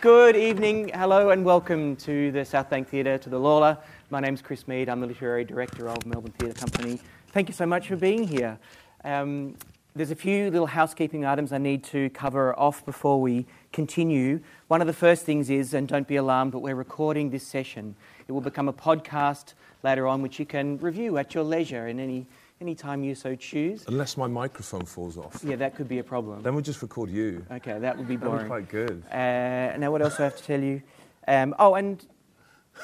Good evening, hello, and welcome to the South Bank Theatre, to the Lawler. My name's Chris Mead. I'm the literary director of Melbourne Theatre Company. Thank you so much for being here. Um, there's a few little housekeeping items I need to cover off before we continue. One of the first things is, and don't be alarmed, but we're recording this session. It will become a podcast later on, which you can review at your leisure in any any time you so choose. Unless my microphone falls off. Yeah, that could be a problem. Then we'll just record you. Okay, that would be boring. That would be quite good. Uh, now, what else do I have to tell you? Um, oh, and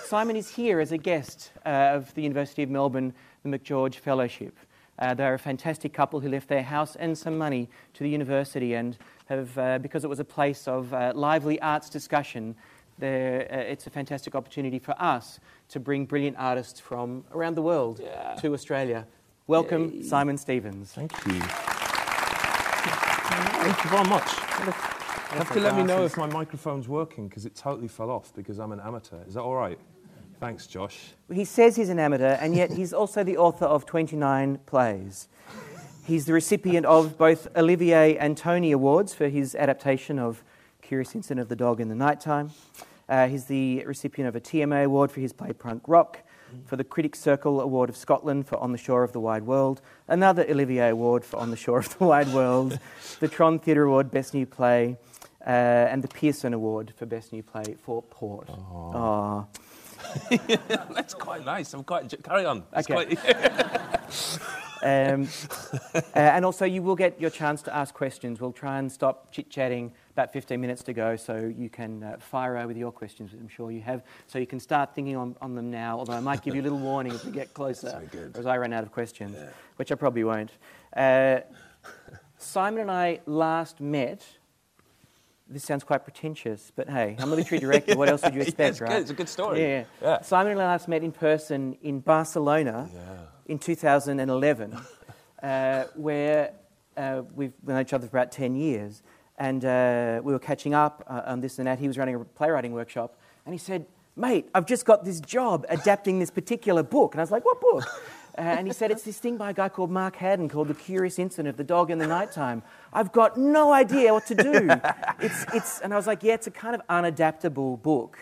Simon is here as a guest uh, of the University of Melbourne, the McGeorge Fellowship. Uh, they're a fantastic couple who left their house and some money to the university and have, uh, because it was a place of uh, lively arts discussion, uh, it's a fantastic opportunity for us to bring brilliant artists from around the world yeah. to Australia Welcome, Yay. Simon Stephens. Thank you. Thank you very much. You have to let me know if my microphone's working because it totally fell off because I'm an amateur. Is that all right? Thanks, Josh. He says he's an amateur, and yet he's also the author of 29 plays. He's the recipient of both Olivier and Tony Awards for his adaptation of Curious Incident of the Dog in the Nighttime. Uh, he's the recipient of a TMA Award for his play Punk Rock, for the Critics Circle Award of Scotland for On the Shore of the Wide World, another Olivier Award for On the Shore of the Wide World, the Tron Theatre Award Best New Play, uh, and the Pearson Award for Best New Play for Port. Oh. That's quite nice. I'm quite carry on. okay. um, uh, and also, you will get your chance to ask questions. We'll try and stop chit chatting about 15 minutes to go, so you can uh, fire away with your questions, which I'm sure you have. So you can start thinking on, on them now, although I might give you a little warning if we get closer, as I run out of questions, yeah. which I probably won't. Uh, Simon and I last met. This sounds quite pretentious, but hey, I'm a literary director. What else would you expect, yeah, right? Good. It's a good story. Yeah. yeah. Simon and I last met in person in Barcelona yeah. in 2011, uh, where uh, we've known each other for about 10 years and uh, we were catching up uh, on this and that. He was running a playwriting workshop, and he said, Mate, I've just got this job adapting this particular book. And I was like, What book? Uh, and he said, It's this thing by a guy called Mark Haddon called The Curious Incident of the Dog in the Nighttime. I've got no idea what to do. It's, it's, and I was like, Yeah, it's a kind of unadaptable book.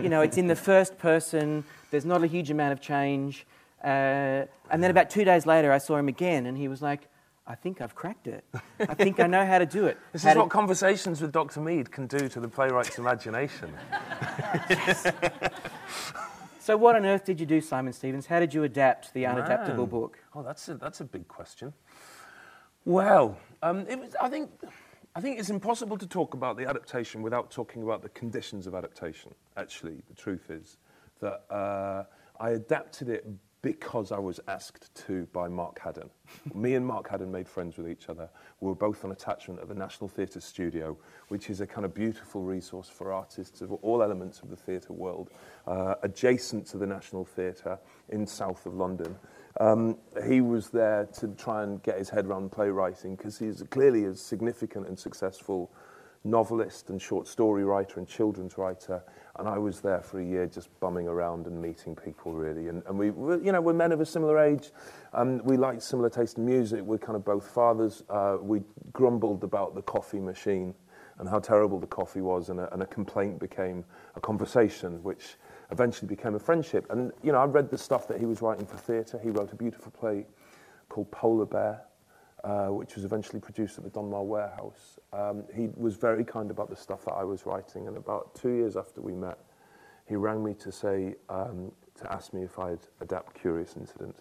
You know, it's in the first person, there's not a huge amount of change. Uh, and then about two days later, I saw him again, and he was like, I think I've cracked it. I think I know how to do it. This how is what conversations with Dr. Mead can do to the playwright's imagination. so, what on earth did you do, Simon Stephens? How did you adapt the unadaptable Man. book? Oh, that's a, that's a big question. Well, um, was, I, think, I think it's impossible to talk about the adaptation without talking about the conditions of adaptation, actually. The truth is that uh, I adapted it because I was asked to by Mark Haddon. Me and Mark Haddon made friends with each other. We were both on attachment at the National Theatre Studio, which is a kind of beautiful resource for artists of all elements of the theatre world, uh, adjacent to the National Theatre in south of London. Um, he was there to try and get his head around playwriting because he's clearly a significant and successful novelist and short story writer and children's writer. And I was there for a year just bumming around and meeting people, really. And, and we, you know, we're men of a similar age. Um, we liked similar taste in music. We're kind of both fathers. Uh, we grumbled about the coffee machine and how terrible the coffee was, and a, and a complaint became a conversation, which eventually became a friendship. And, you know, I read the stuff that he was writing for theatre. He wrote a beautiful play called Polar Bear, uh, which was eventually produced at the Donmar Warehouse. Um, he was very kind about the stuff that I was writing, and about two years after we met, he rang me to say, um, to ask me if I'd adapt Curious Incident.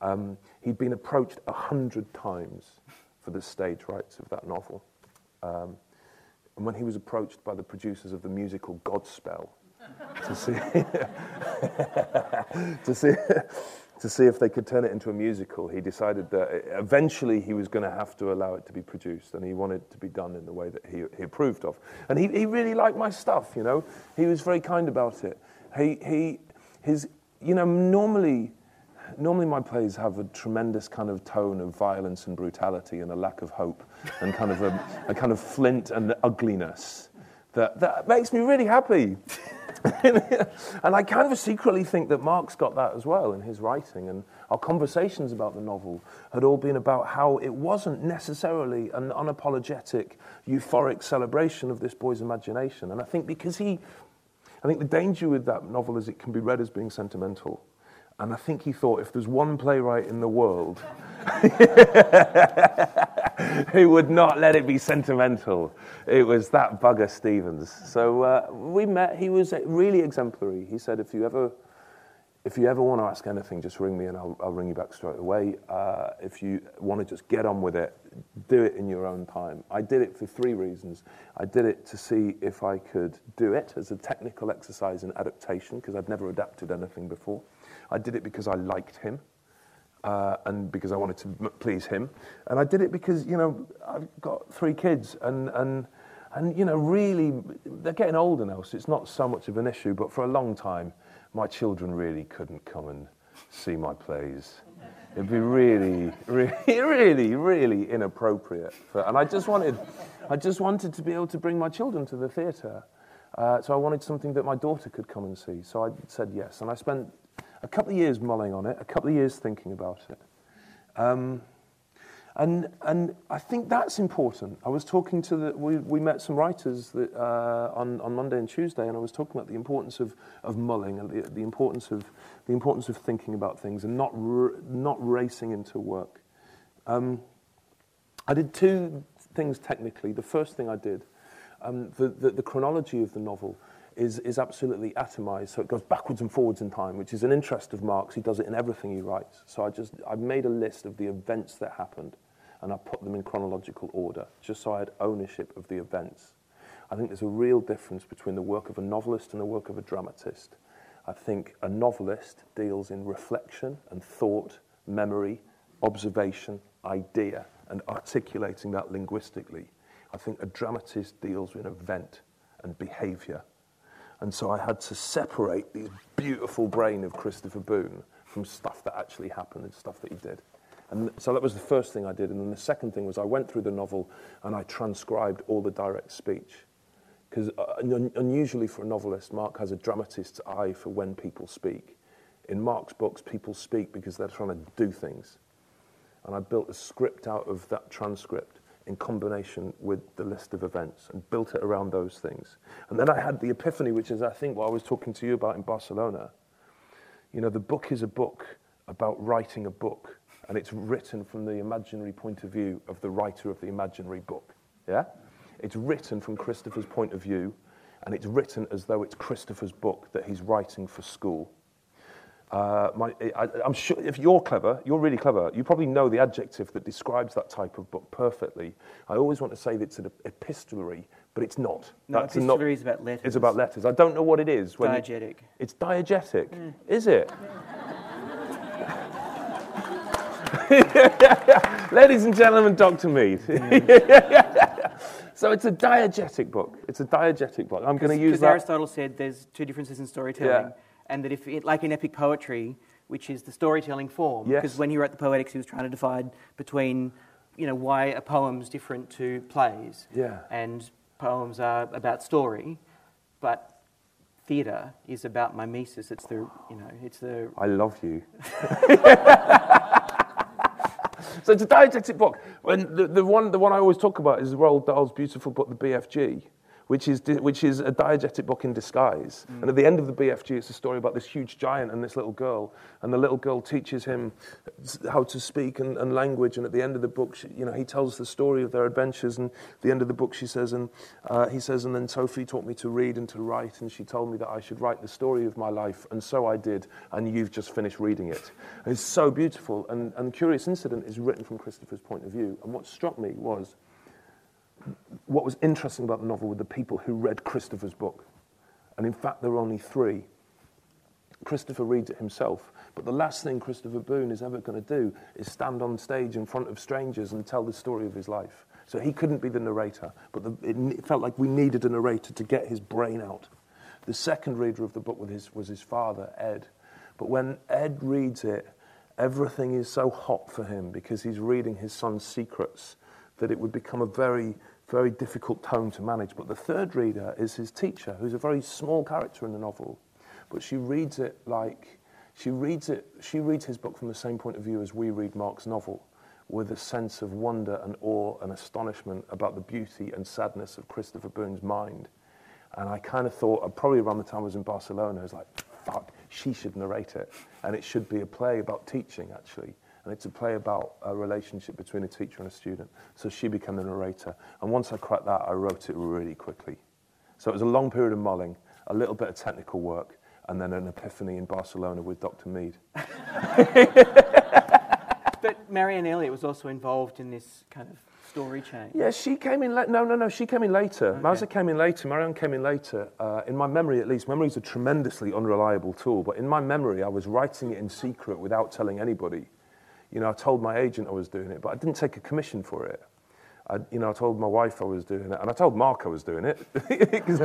Um, he'd been approached a hundred times for the stage rights of that novel. Um, and when he was approached by the producers of the musical Godspell to see, to see, to see if they could turn it into a musical, he decided that eventually he was going to have to allow it to be produced, and he wanted it to be done in the way that he, he approved of. And he, he really liked my stuff, you know. He was very kind about it. He, he, his, you know, normally, normally my plays have a tremendous kind of tone of violence and brutality and a lack of hope and kind of a, a kind of flint and ugliness that, that makes me really happy. and I kind of secretly think that Mark's got that as well in his writing. And our conversations about the novel had all been about how it wasn't necessarily an unapologetic, euphoric celebration of this boy's imagination. And I think because he, I think the danger with that novel is it can be read as being sentimental. And I think he thought if there's one playwright in the world who would not let it be sentimental, it was that bugger Stephens. So uh, we met. He was really exemplary. He said, if you ever, if you ever want to ask anything, just ring me and I'll, I'll ring you back straight away. Uh, if you want to just get on with it, do it in your own time. I did it for three reasons. I did it to see if I could do it as a technical exercise in adaptation, because I'd never adapted anything before. I did it because I liked him. Uh, and because I wanted to m- please him, and I did it because you know I've got three kids, and and and you know really they're getting older now, so it's not so much of an issue. But for a long time, my children really couldn't come and see my plays. It'd be really, really, really, really inappropriate. For, and I just wanted, I just wanted to be able to bring my children to the theatre. Uh, so I wanted something that my daughter could come and see. So I said yes, and I spent a couple of years mulling on it, a couple of years thinking about it. Um, and, and I think that's important. I was talking to the, we, we met some writers that, uh, on, on Monday and Tuesday, and I was talking about the importance of, of mulling and the, the, importance of, the importance of thinking about things and not, not racing into work. Um, I did two things technically. The first thing I did, um, the, the, the chronology of the novel is, is absolutely atomized, so it goes backwards and forwards in time, which is an interest of Mark's. He does it in everything he writes. So I just I made a list of the events that happened, and I put them in chronological order, just so I had ownership of the events. I think there's a real difference between the work of a novelist and the work of a dramatist. I think a novelist deals in reflection and thought, memory, observation, idea, and articulating that linguistically. I think a dramatist deals with event and behavior and so I had to separate the beautiful brain of Christopher Boone from stuff that actually happened and stuff that he did. And so that was the first thing I did. And then the second thing was I went through the novel and I transcribed all the direct speech. Because uh, un- unusually for a novelist, Mark has a dramatist's eye for when people speak. In Mark's books, people speak because they're trying to do things. And I built a script out of that transcript in combination with the list of events and built it around those things. And then I had the epiphany, which is, I think, what I was talking to you about in Barcelona. You know, the book is a book about writing a book, and it's written from the imaginary point of view of the writer of the imaginary book. Yeah? It's written from Christopher's point of view, and it's written as though it's Christopher's book that he's writing for school. Uh, my, I, am sure if you're clever, you're really clever, you probably know the adjective that describes that type of book perfectly. I always want to say that it's an epistolary, but it's not. No, That's epistolary not, is about letters. It's about letters. I don't know what it is. Diegetic. You, it's diegetic. Mm. Is it? Ladies and gentlemen, Dr. Mead. so it's a diegetic book. It's a diegetic book. I'm going to use that. Aristotle said there's two differences in storytelling. Yeah and that if, it, like in epic poetry, which is the storytelling form, because yes. when he wrote the Poetics, he was trying to divide between, you know, why a poem's different to plays, yeah. and poems are about story, but theatre is about mimesis. It's the, you know, it's the. I love you. so it's a diegetic book. And the, the, one, the one I always talk about is Roald Dahl's beautiful book, The BFG which is, which is a diegetic book in disguise. Mm. And at the end of the BFG, it's a story about this huge giant and this little girl. And the little girl teaches him how to speak and, and language. And at the end of the book, she, you know, he tells the story of their adventures. And at the end of the book, she says, and uh, he says, and then Sophie taught me to read and to write. And she told me that I should write the story of my life. And so I did. And you've just finished reading it. And it's so beautiful. And, and Curious Incident is written from Christopher's point of view. And what struck me was what was interesting about the novel were the people who read Christopher's book. And in fact, there were only three. Christopher reads it himself, but the last thing Christopher Boone is ever going to do is stand on stage in front of strangers and tell the story of his life. So he couldn't be the narrator, but the, it, it, felt like we needed a narrator to get his brain out. The second reader of the book his, was his father, Ed. But when Ed reads it, everything is so hot for him because he's reading his son's secrets that it would become a very very difficult tone to manage. But the third reader is his teacher, who's a very small character in the novel, but she reads it like she reads it. She reads his book from the same point of view as we read Mark's novel, with a sense of wonder and awe and astonishment about the beauty and sadness of Christopher Boone's mind. And I kind of thought, uh, probably around the time I was in Barcelona, I was like, fuck, she should narrate it. And it should be a play about teaching, actually. And it's a play about a relationship between a teacher and a student. So she became the narrator. And once I cracked that, I wrote it really quickly. So it was a long period of mulling, a little bit of technical work, and then an epiphany in Barcelona with Dr. Mead. but Marianne Elliott was also involved in this kind of story chain. Yeah, she came in. La- no, no, no. She came in later. Okay. Came in later. Marianne came in later. Uh, in my memory, at least, memory is a tremendously unreliable tool. But in my memory, I was writing it in secret without telling anybody. You know, I told my agent I was doing it, but I didn't take a commission for it. I, you know, I told my wife I was doing it, and I told Mark I was doing it, because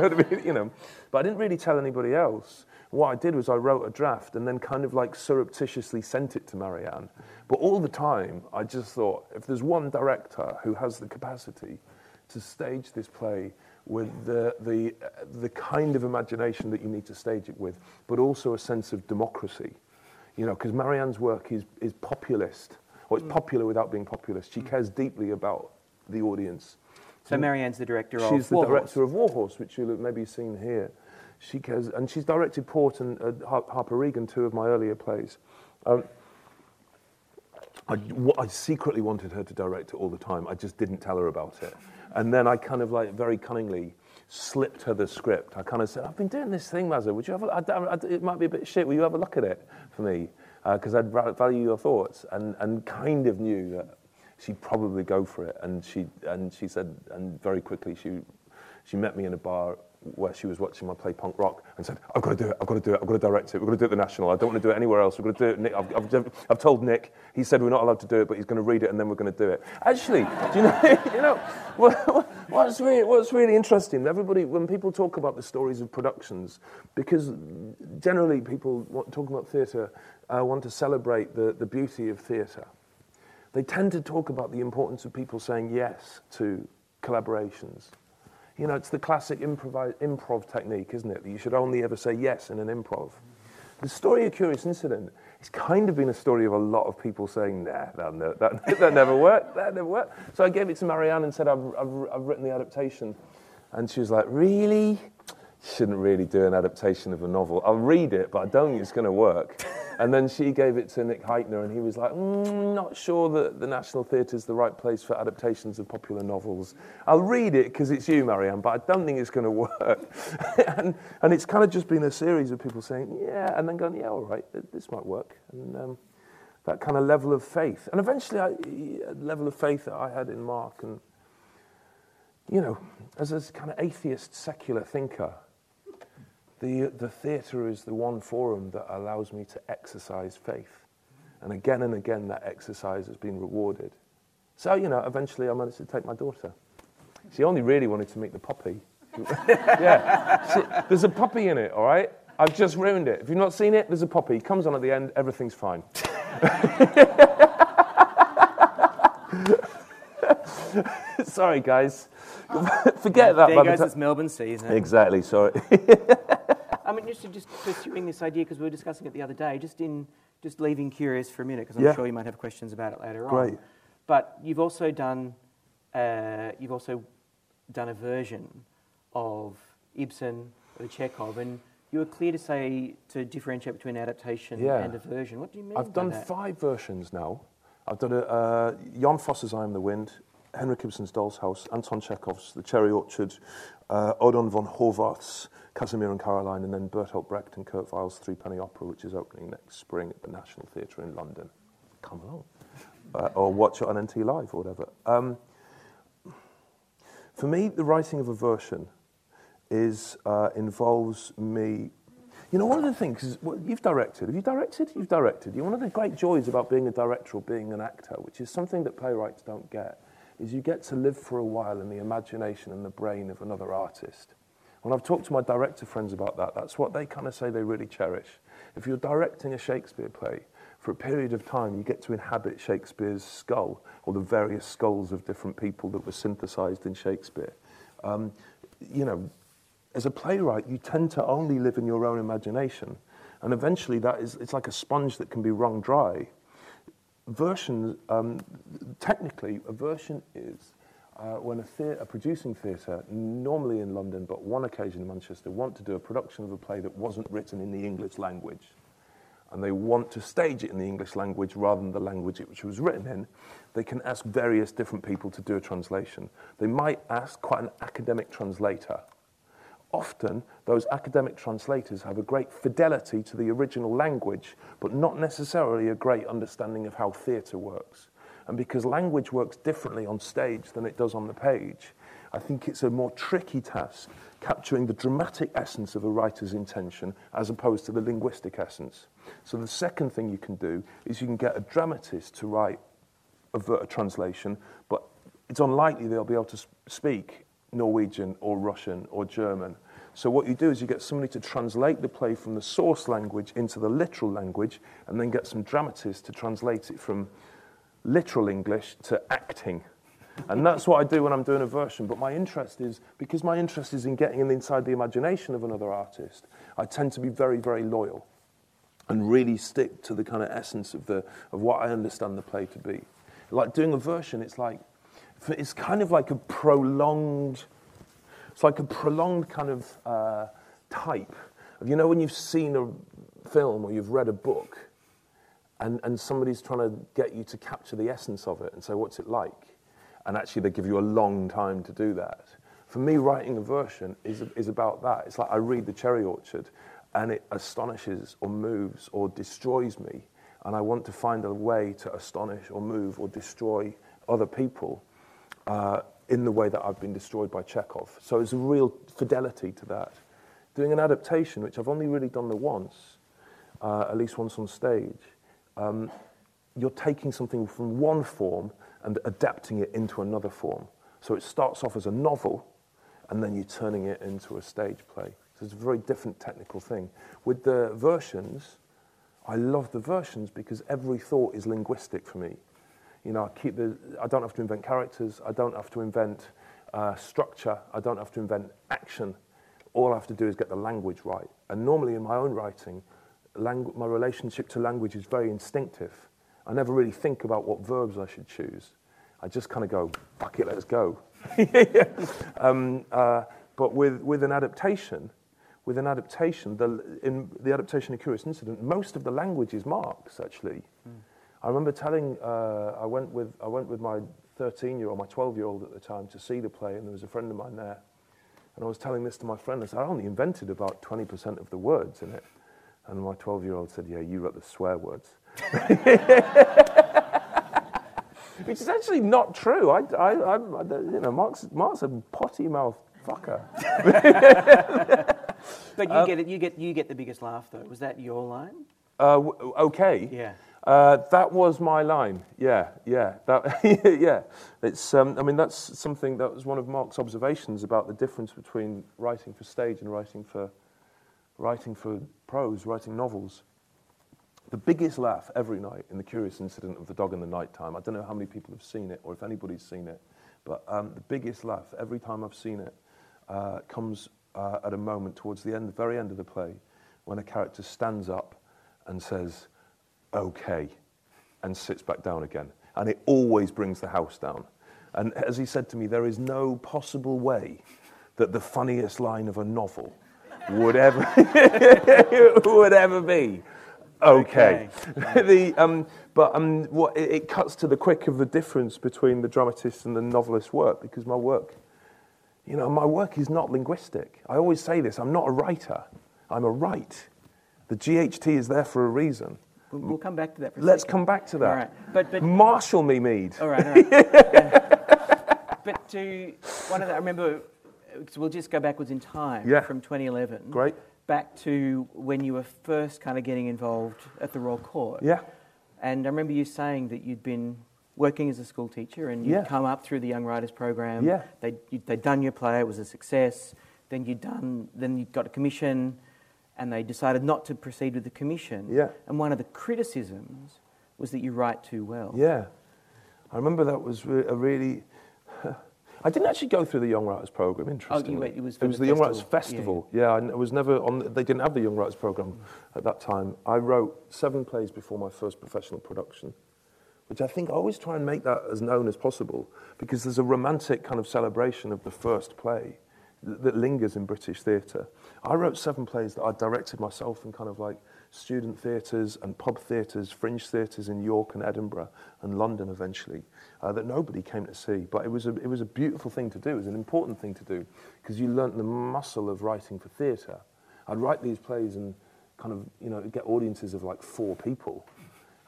you know, but I didn't really tell anybody else. What I did was I wrote a draft and then kind of like surreptitiously sent it to Marianne. But all the time, I just thought, if there's one director who has the capacity to stage this play with the, the, the kind of imagination that you need to stage it with, but also a sense of democracy, you know, because Marianne's work is, is populist, or it's popular without being populist. She cares deeply about the audience. So Marianne's the director of She's the War director Horse. of Warhorse, which you'll have maybe seen here. She cares, and she's directed Port and uh, Harper Regan, two of my earlier plays. Um, I, I secretly wanted her to direct it all the time. I just didn't tell her about it. And then I kind of like very cunningly slipped her the script. I kind of said, I've been doing this thing, Mazza. Would you have a, I, I, it might be a bit shit. Will you have a look at it for me? Uh, because I'd value your thoughts. And, and kind of knew that she'd probably go for it. And she, and she said, and very quickly she, she met me in a bar where she was watching my play punk rock and said, I've got to do it, I've got to do it, I've got to direct it, we're going to do it at the National, I don't want to do it anywhere else, we're going to do it, Nick, I've, I've, I've told Nick, he said we're not allowed to do it, but he's going to read it and then we're going to do it. Actually, do you know, you know what, what's, really, what's really interesting, everybody, when people talk about the stories of productions, because generally people talking about theatre uh, want to celebrate the, the beauty of theatre. They tend to talk about the importance of people saying yes to collaborations. You know, it's the classic improv, improv technique, isn't it? That you should only ever say yes in an improv. The story of Curious Incident has kind of been a story of a lot of people saying, nah, that, that, that never worked, that never worked. So I gave it to Marianne and said, I've, I've, I've written the adaptation. And she was like, really? Shouldn't really do an adaptation of a novel. I'll read it, but I don't think it's going to work. And then she gave it to Nick Hytner, and he was like, mm, not sure that the National Theatre is the right place for adaptations of popular novels. I'll read it because it's you, Marianne, but I don't think it's going to work. and, and it's kind of just been a series of people saying, yeah, and then going, yeah, all right, this might work. And um, that kind of level of faith. And eventually, I, level of faith that I had in Mark, and, you know, as a kind of atheist, secular thinker, the, the theatre is the one forum that allows me to exercise faith. And again and again, that exercise has been rewarded. So, you know, eventually I managed to take my daughter. She only really wanted to meet the puppy. yeah. She- there's a puppy in it, all right? I've just ruined it. If you've not seen it, there's a puppy. He Comes on at the end, everything's fine. Sorry, guys. Forget that. There goes this Melbourne season. Exactly, sorry. I mean, just, pursuing this idea because we were discussing it the other day. Just in just leaving curious for a minute because I'm Yeah. sure you might have questions about it later on. Great. But you've also done uh, you've also done a version of Ibsen or Chekhov, and you were clear to say to differentiate between adaptation Yeah. and a version. What do you mean? I've done that? five versions now. I've done a, uh, Jon Fosse's I Am the Wind, Henrik Ibsen's Doll's House, Anton Chekhov's The Cherry Orchard, uh, Odon von Horvath's Casimir and Caroline, and then Bertolt Brecht and Kurt Weill's Three Penny Opera, which is opening next spring at the National Theatre in London. Come along. Uh, or watch it on NT Live or whatever. Um, for me, the writing of a version is uh, involves me. You know, one of the things is well, you've directed. Have you directed? You've directed. You know, one of the great joys about being a director or being an actor, which is something that playwrights don't get, is you get to live for a while in the imagination and the brain of another artist. When I've talked to my director friends about that, that's what they kind of say they really cherish. If you're directing a Shakespeare play, for a period of time, you get to inhabit Shakespeare's skull or the various skulls of different people that were synthesized in Shakespeare. Um, you know, as a playwright, you tend to only live in your own imagination. And eventually, that is, it's like a sponge that can be wrung dry. Version, um, technically, a version is uh, when a, theatre, a producing theatre, normally in London, but one occasion in Manchester, want to do a production of a play that wasn't written in the English language. And they want to stage it in the English language rather than the language which was written in, they can ask various different people to do a translation. They might ask quite an academic translator. Often, those academic translators have a great fidelity to the original language, but not necessarily a great understanding of how theatre works. And because language works differently on stage than it does on the page, I think it's a more tricky task capturing the dramatic essence of a writer's intention as opposed to the linguistic essence. So the second thing you can do is you can get a dramatist to write a, a translation, but it's unlikely they'll be able to speak Norwegian or Russian or German. So what you do is you get somebody to translate the play from the source language into the literal language and then get some dramatists to translate it from literal English to acting. And that's what I do when I'm doing a version. But my interest is, because my interest is in getting inside the imagination of another artist, I tend to be very, very loyal and really stick to the kind of essence of, the, of what I understand the play to be. Like doing a version, it's like, it's kind of like a prolonged, it's like a prolonged kind of uh, type. You know, when you've seen a film or you've read a book, and, and somebody's trying to get you to capture the essence of it and say, what's it like? And actually, they give you a long time to do that. For me, writing a version is, is about that. It's like I read The Cherry Orchard and it astonishes or moves or destroys me. And I want to find a way to astonish or move or destroy other people uh, in the way that I've been destroyed by Chekhov. So it's a real fidelity to that. Doing an adaptation, which I've only really done the once, uh, at least once on stage, um, you're taking something from one form and adapting it into another form. So it starts off as a novel, and then you're turning it into a stage play. So it's a very different technical thing. With the versions, I love the versions because every thought is linguistic for me. You know, I keep the. I don't have to invent characters. I don't have to invent uh, structure. I don't have to invent action. All I have to do is get the language right. And normally in my own writing, my relationship to language is very instinctive. I never really think about what verbs I should choose. I just kind of go, fuck it, let's go. um, uh, but with, with an adaptation, with an adaptation, the, in the adaptation of Curious Incident, most of the language is Mark's, actually. Mm. I remember telling, uh, I, went with, I went with my 13 year old, my 12 year old at the time to see the play, and there was a friend of mine there. And I was telling this to my friend, I said, I only invented about 20% of the words in it. And my 12 year old said, Yeah, you wrote the swear words. Which is actually not true. I, I, I'm, you know, Mark's, Mark's a potty mouth fucker. but you um, get it. You get you get the biggest laugh though. Was that your line? Uh, okay. Yeah. Uh, that was my line. Yeah, yeah, that, yeah. It's. Um, I mean, that's something that was one of Mark's observations about the difference between writing for stage and writing for writing for prose, writing novels. The biggest laugh every night in the curious incident of the dog in the night time. I don't know how many people have seen it or if anybody's seen it, but um, the biggest laugh every time I've seen it uh, comes uh, at a moment towards the end, the very end of the play, when a character stands up and says, okay, and sits back down again. And it always brings the house down. And as he said to me, there is no possible way that the funniest line of a novel would ever, would ever be. Okay. okay. the, um, but um, what, it, it, cuts to the quick of the difference between the dramatist and the novelist's work because my work, you know, my work is not linguistic. I always say this I'm not a writer, I'm a wright. The GHT is there for a reason. We'll come back to that. Let's come back to that. All right. But, but Marshall me, Mead. All right. All right. but to one of the, I remember so we'll just go backwards in time yeah. from 2011. Great. Back to when you were first kind of getting involved at the Royal Court. Yeah. And I remember you saying that you'd been working as a school teacher and you'd yeah. come up through the Young Writers Program. Yeah. They'd, they'd done your play, it was a success. Then you'd done, then you got a commission and they decided not to proceed with the commission. Yeah. And one of the criticisms was that you write too well. Yeah. I remember that was a really. I didn't actually go through the Young Writers program. Oh, interestingly, went- it was it was the the Young Writers festival, Yeah, Yeah, I was never on. They didn't have the Young Writers program at that time. I wrote seven plays before my first professional production, which I think I always try and make that as known as possible because there's a romantic kind of celebration of the first play that, lingers in British theatre. I wrote seven plays that I directed myself in kind of like student theatres and pub theatres, fringe theatres in York and Edinburgh and London eventually, uh, that nobody came to see. But it was, a, it was a beautiful thing to do. It was an important thing to do because you learnt the muscle of writing for theatre. I'd write these plays and kind of, you know, get audiences of like four people.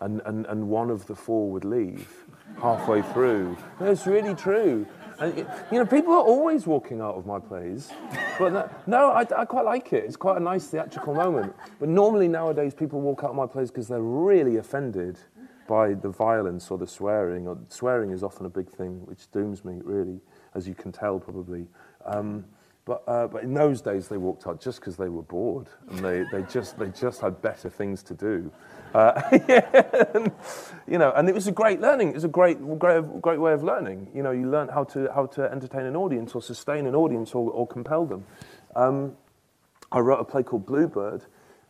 And, and, and one of the four would leave halfway through. That's really true. You know, people are always walking out of my plays. But that, no, I, I quite like it. It's quite a nice theatrical moment. But normally nowadays, people walk out of my plays because they're really offended by the violence or the swearing. Or swearing is often a big thing, which dooms me, really, as you can tell probably. Um, but, uh, but in those days, they walked out just because they were bored and they, they, just, they just had better things to do. Uh, yeah, and, you know, and it was a great learning. It was a great, great, great way of learning. You know, you learn how to, how to entertain an audience or sustain an audience or, or compel them. Um, I wrote a play called Bluebird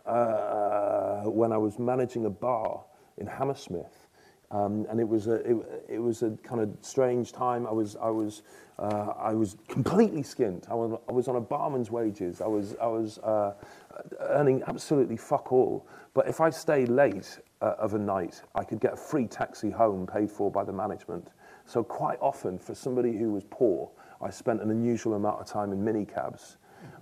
uh, when I was managing a bar in Hammersmith. Um, and it was a it, it was a kind of strange time. I was I was uh, I was completely skint. I was, I was on a barman's wages. I was I was uh, earning absolutely fuck all. But if I stayed late uh, of a night, I could get a free taxi home paid for by the management. So quite often, for somebody who was poor, I spent an unusual amount of time in minicabs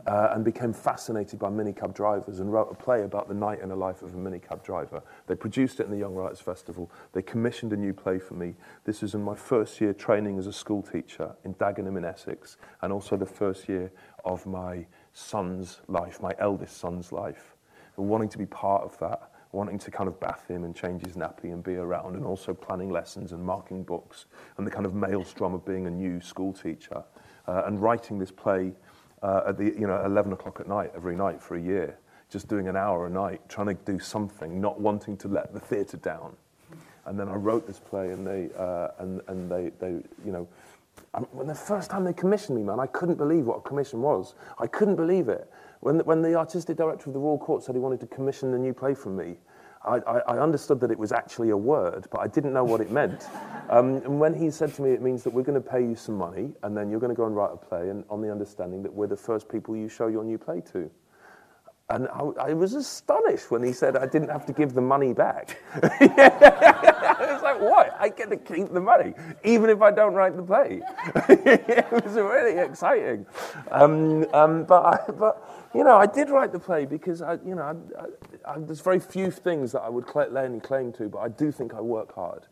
uh, and became fascinated by minicab drivers and wrote a play about the night in the life of a minicab driver. They produced it in the Young Writers Festival. They commissioned a new play for me. This was in my first year training as a school teacher in Dagenham in Essex, and also the first year of my son's life, my eldest son's life. And wanting to be part of that, wanting to kind of bath him and change his nappy and be around, and also planning lessons and marking books, and the kind of maelstrom of being a new school teacher, uh, and writing this play uh, at the you know 11 o'clock at night every night for a year, just doing an hour a night, trying to do something, not wanting to let the theatre down. And then I wrote this play, and they uh, and and they they you know. When the first time they commissioned me, man, I couldn't believe what a commission was. I couldn't believe it. When, when the artistic director of the Royal Court said he wanted to commission a new play from me, I, I, understood that it was actually a word, but I didn't know what it meant. Um, and when he said to me, it means that we're going to pay you some money, and then you're going to go and write a play, and on the understanding that we're the first people you show your new play to. And I, I was astonished when he said I didn't have to give the money back. I was like, what? I get to keep the money, even if I don't write the play. it was really exciting. Um, um, but, I, but, you know, I did write the play because, I, you know, I, I, I, there's very few things that I would cla- lay any claim to, but I do think I work hard.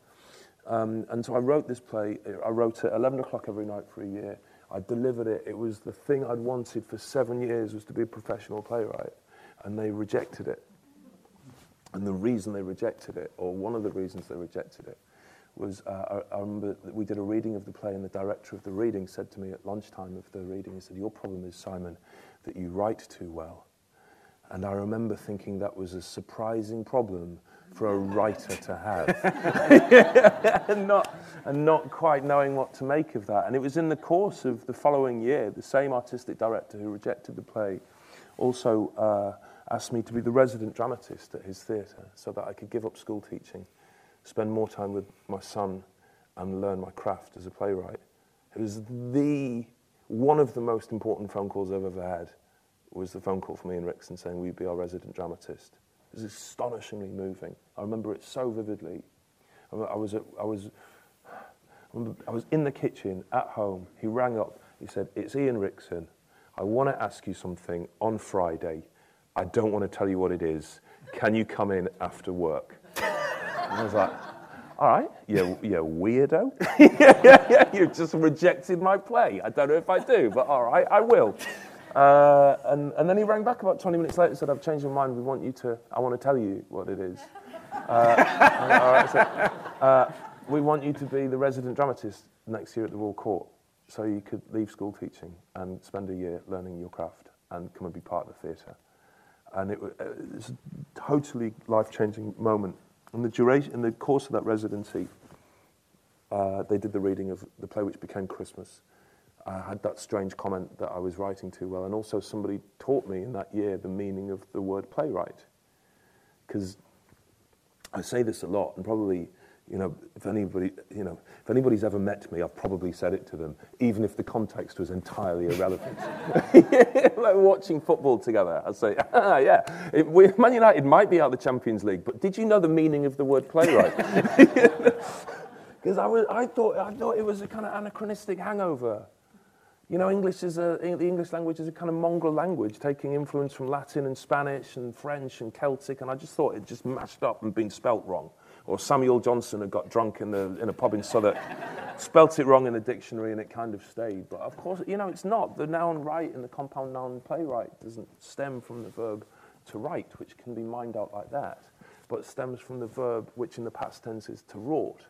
Um, and so I wrote this play. I wrote it 11 o'clock every night for a year. I delivered it. It was the thing I'd wanted for seven years was to be a professional playwright. And they rejected it. And the reason they rejected it, or one of the reasons they rejected it, was uh, I, I remember we did a reading of the play, and the director of the reading said to me at lunchtime of the reading, he said, Your problem is, Simon, that you write too well. And I remember thinking that was a surprising problem for a writer to have. and, not, and not quite knowing what to make of that. And it was in the course of the following year, the same artistic director who rejected the play also uh, asked me to be the resident dramatist at his theatre so that I could give up school teaching, spend more time with my son, and learn my craft as a playwright. It was the one of the most important phone calls I've ever had was the phone call from Ian Rickson saying, you be our resident dramatist? It was astonishingly moving. I remember it so vividly. I was, at, I was, I was in the kitchen at home. He rang up. He said, It's Ian Rickson. I want to ask you something on Friday. I don't want to tell you what it is. Can you come in after work? And I was like, all right, you, you weirdo. yeah, yeah, yeah, you've just rejected my play. I don't know if I do, but all right, I will. Uh, and, and then he rang back about 20 minutes later and said, I've changed my mind. We want you to, I want to tell you what it is. Uh, all right, so, uh, we want you to be the resident dramatist next year at the Royal Court. So you could leave school teaching and spend a year learning your craft and come and be part of the theatre. And it, uh, it's a totally life-changing moment. In the duration, in the course of that residency, uh, they did the reading of the play which became Christmas. I had that strange comment that I was writing too well, and also somebody taught me in that year the meaning of the word playwright. Because I say this a lot, and probably, you know, if anybody, you know, if anybody's ever met me, I've probably said it to them, even if the context was entirely irrelevant. like watching football together, I'd say, ah, yeah, it, we, Man United might be out of the Champions League, but did you know the meaning of the word playwright? Because I, was, I, thought, I thought it was a kind of anachronistic hangover. You know, English is a, the English language is a kind of mongrel language, taking influence from Latin and Spanish and French and Celtic, and I just thought it just mashed up and been spelt wrong. Or Samuel Johnson had got drunk in, the, in a pub in Southwark, spelt it wrong in the dictionary, and it kind of stayed. But of course, you know, it's not. The noun wright in the compound noun playwright doesn't stem from the verb to write, which can be mined out like that, but stems from the verb which in the past tense is to wrought.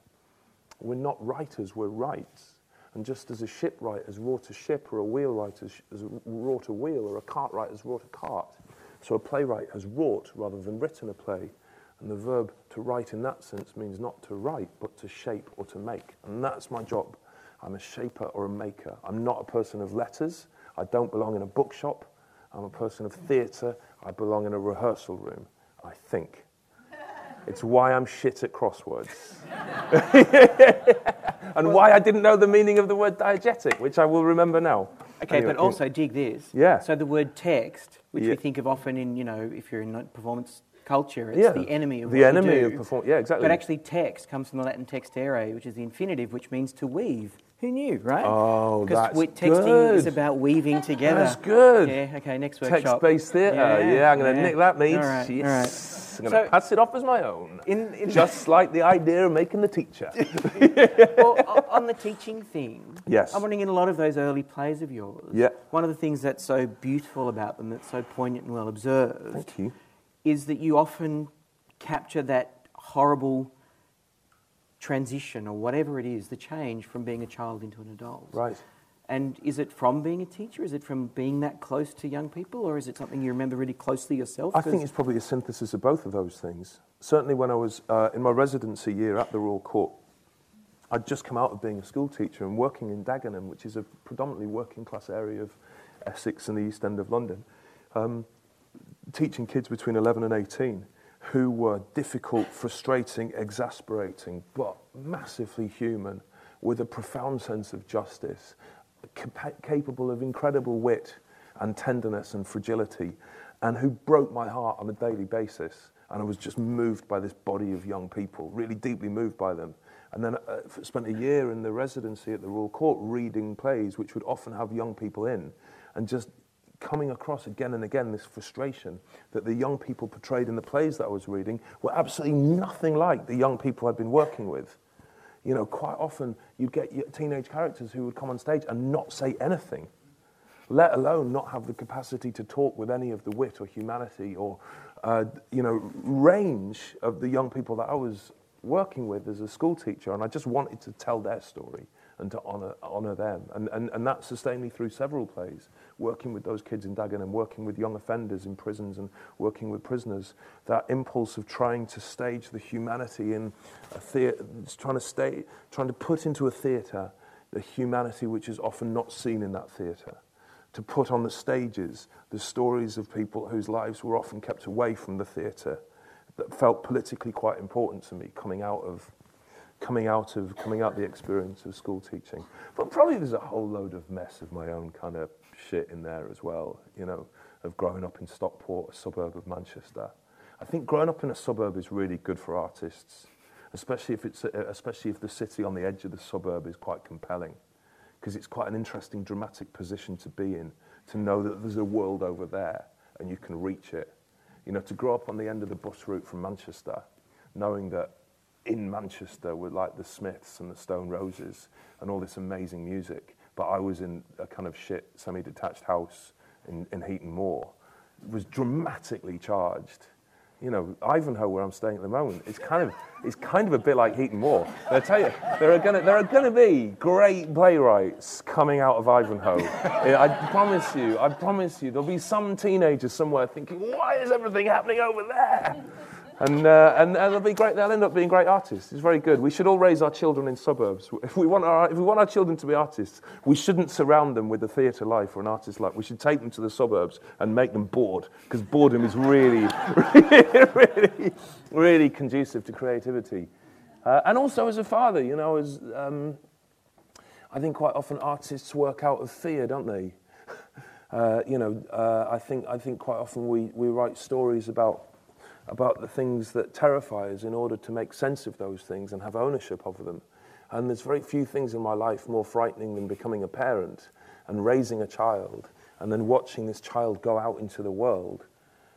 We're not writers, we're wrights. And just as a shipwright has wrought a ship, or a wheelwright has, has wrought a wheel, or a cartwright has wrought a cart, so a playwright has wrought rather than written a play. And the verb to write in that sense means not to write, but to shape or to make. And that's my job. I'm a shaper or a maker. I'm not a person of letters. I don't belong in a bookshop. I'm a person of theatre. I belong in a rehearsal room. I think. It's why I'm shit at crosswords. and why I didn't know the meaning of the word diegetic, which I will remember now. Okay, Anyway, but also dig this. Yeah. So the word text, which Yeah. we think of often in, you know, if you're in like performance culture, it's yeah, the enemy of the enemy of performance. Yeah, exactly. But actually, text comes from the Latin textere, which is the infinitive, which means to weave. Who knew, right? Oh, Because that's we- texting is about weaving together. That's good. Yeah. Okay. Next workshop. Text-based theatre. Yeah, Yeah, I'm going to yeah. nick that, mate. All right, all Yes. right. I'm going to So- pass it off as my own. In, in Just like the idea of making the teacher. well, on the teaching thing, Yes. I'm wondering in a lot of those early plays of yours, Yeah. one of the things that's so beautiful about them, that's so poignant and well observed, Thank you. Is that you often capture that horrible transition or whatever it is, the change from being a child into an adult. Right. And is it from being a teacher? Is it from being that close to young people? Or is it something you remember really closely yourself? I think it's probably a synthesis of both of those things. Certainly, when I was uh, in my residency year at the Royal Court, I'd just come out of being a school teacher and working in Dagenham, which is a predominantly working class area of Essex and the East End of London, um, teaching kids between 11 and 18 who were difficult, frustrating, exasperating, but massively human, with a profound sense of justice, capa- capable of incredible wit and tenderness and fragility, and who broke my heart on a daily basis. And I was just moved by this body of young people, really deeply moved by them. And then uh, f- spent a year in the residency at the Royal Court reading plays, which would often have young people in, and just coming across again and again this frustration that the young people portrayed in the plays that I was reading were absolutely nothing like the young people I'd been working with. You know, quite often you'd get teenage characters who would come on stage and not say anything, let alone not have the capacity to talk with any of the wit or humanity or, uh, you know, range of the young people that I was working with as a school teacher. And I just wanted to tell their story and to honour, honour them. And, and, and that sustained me through several plays, working with those kids in Dagenham, working with young offenders in prisons and working with prisoners. That impulse of trying to stage the humanity in a theatre, trying to, stay, trying to put into a theatre the humanity which is often not seen in that theatre. To put on the stages the stories of people whose lives were often kept away from the theatre that felt politically quite important to me coming out of coming out of coming out the experience of school teaching. But probably there's a whole load of mess of my own kind of shit in there as well, you know, of growing up in Stockport, a suburb of Manchester. I think growing up in a suburb is really good for artists, especially if it's especially if the city on the edge of the suburb is quite compelling, because it's quite an interesting dramatic position to be in, to know that there's a world over there and you can reach it. You know, to grow up on the end of the bus route from Manchester, knowing that in Manchester with like the Smiths and the Stone Roses and all this amazing music, but I was in a kind of shit semi-detached house in, in Heaton Moor, was dramatically charged. you know, Ivanhoe, where I'm staying at the moment, it's kind of, it's kind of a bit like Heaton Moor. I tell you, there are to, there are to be great playwrights coming out of Ivanhoe. I promise you, I promise you, there'll be some teenagers somewhere thinking, why is everything happening over there? And, uh, and, and they'll be great. They'll end up being great artists. It's very good. We should all raise our children in suburbs. If we want our, if we want our children to be artists, we shouldn't surround them with a theatre life or an artist life. We should take them to the suburbs and make them bored, because boredom is really, really, really, really conducive to creativity. Uh, and also as a father, you know, as um, I think quite often artists work out of fear, don't they? Uh, you know, uh, I think I think quite often we, we write stories about about the things that terrify us in order to make sense of those things and have ownership of them. And there's very few things in my life more frightening than becoming a parent and raising a child and then watching this child go out into the world.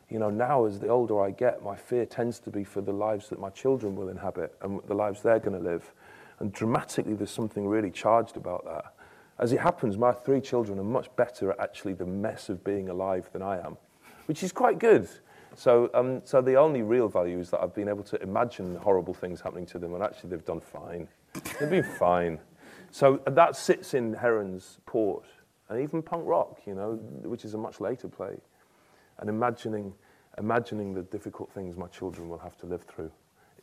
You know, now as the older I get, my fear tends to be for the lives that my children will inhabit and the lives they're going to live. And dramatically, there's something really charged about that. As it happens, my three children are much better at actually the mess of being alive than I am, which is quite good so, um, so the only real value is that I've been able to imagine horrible things happening to them, and actually they've done fine. They've been fine. So that sits in Herons Port, and even punk rock, you know, which is a much later play, and imagining, imagining the difficult things my children will have to live through,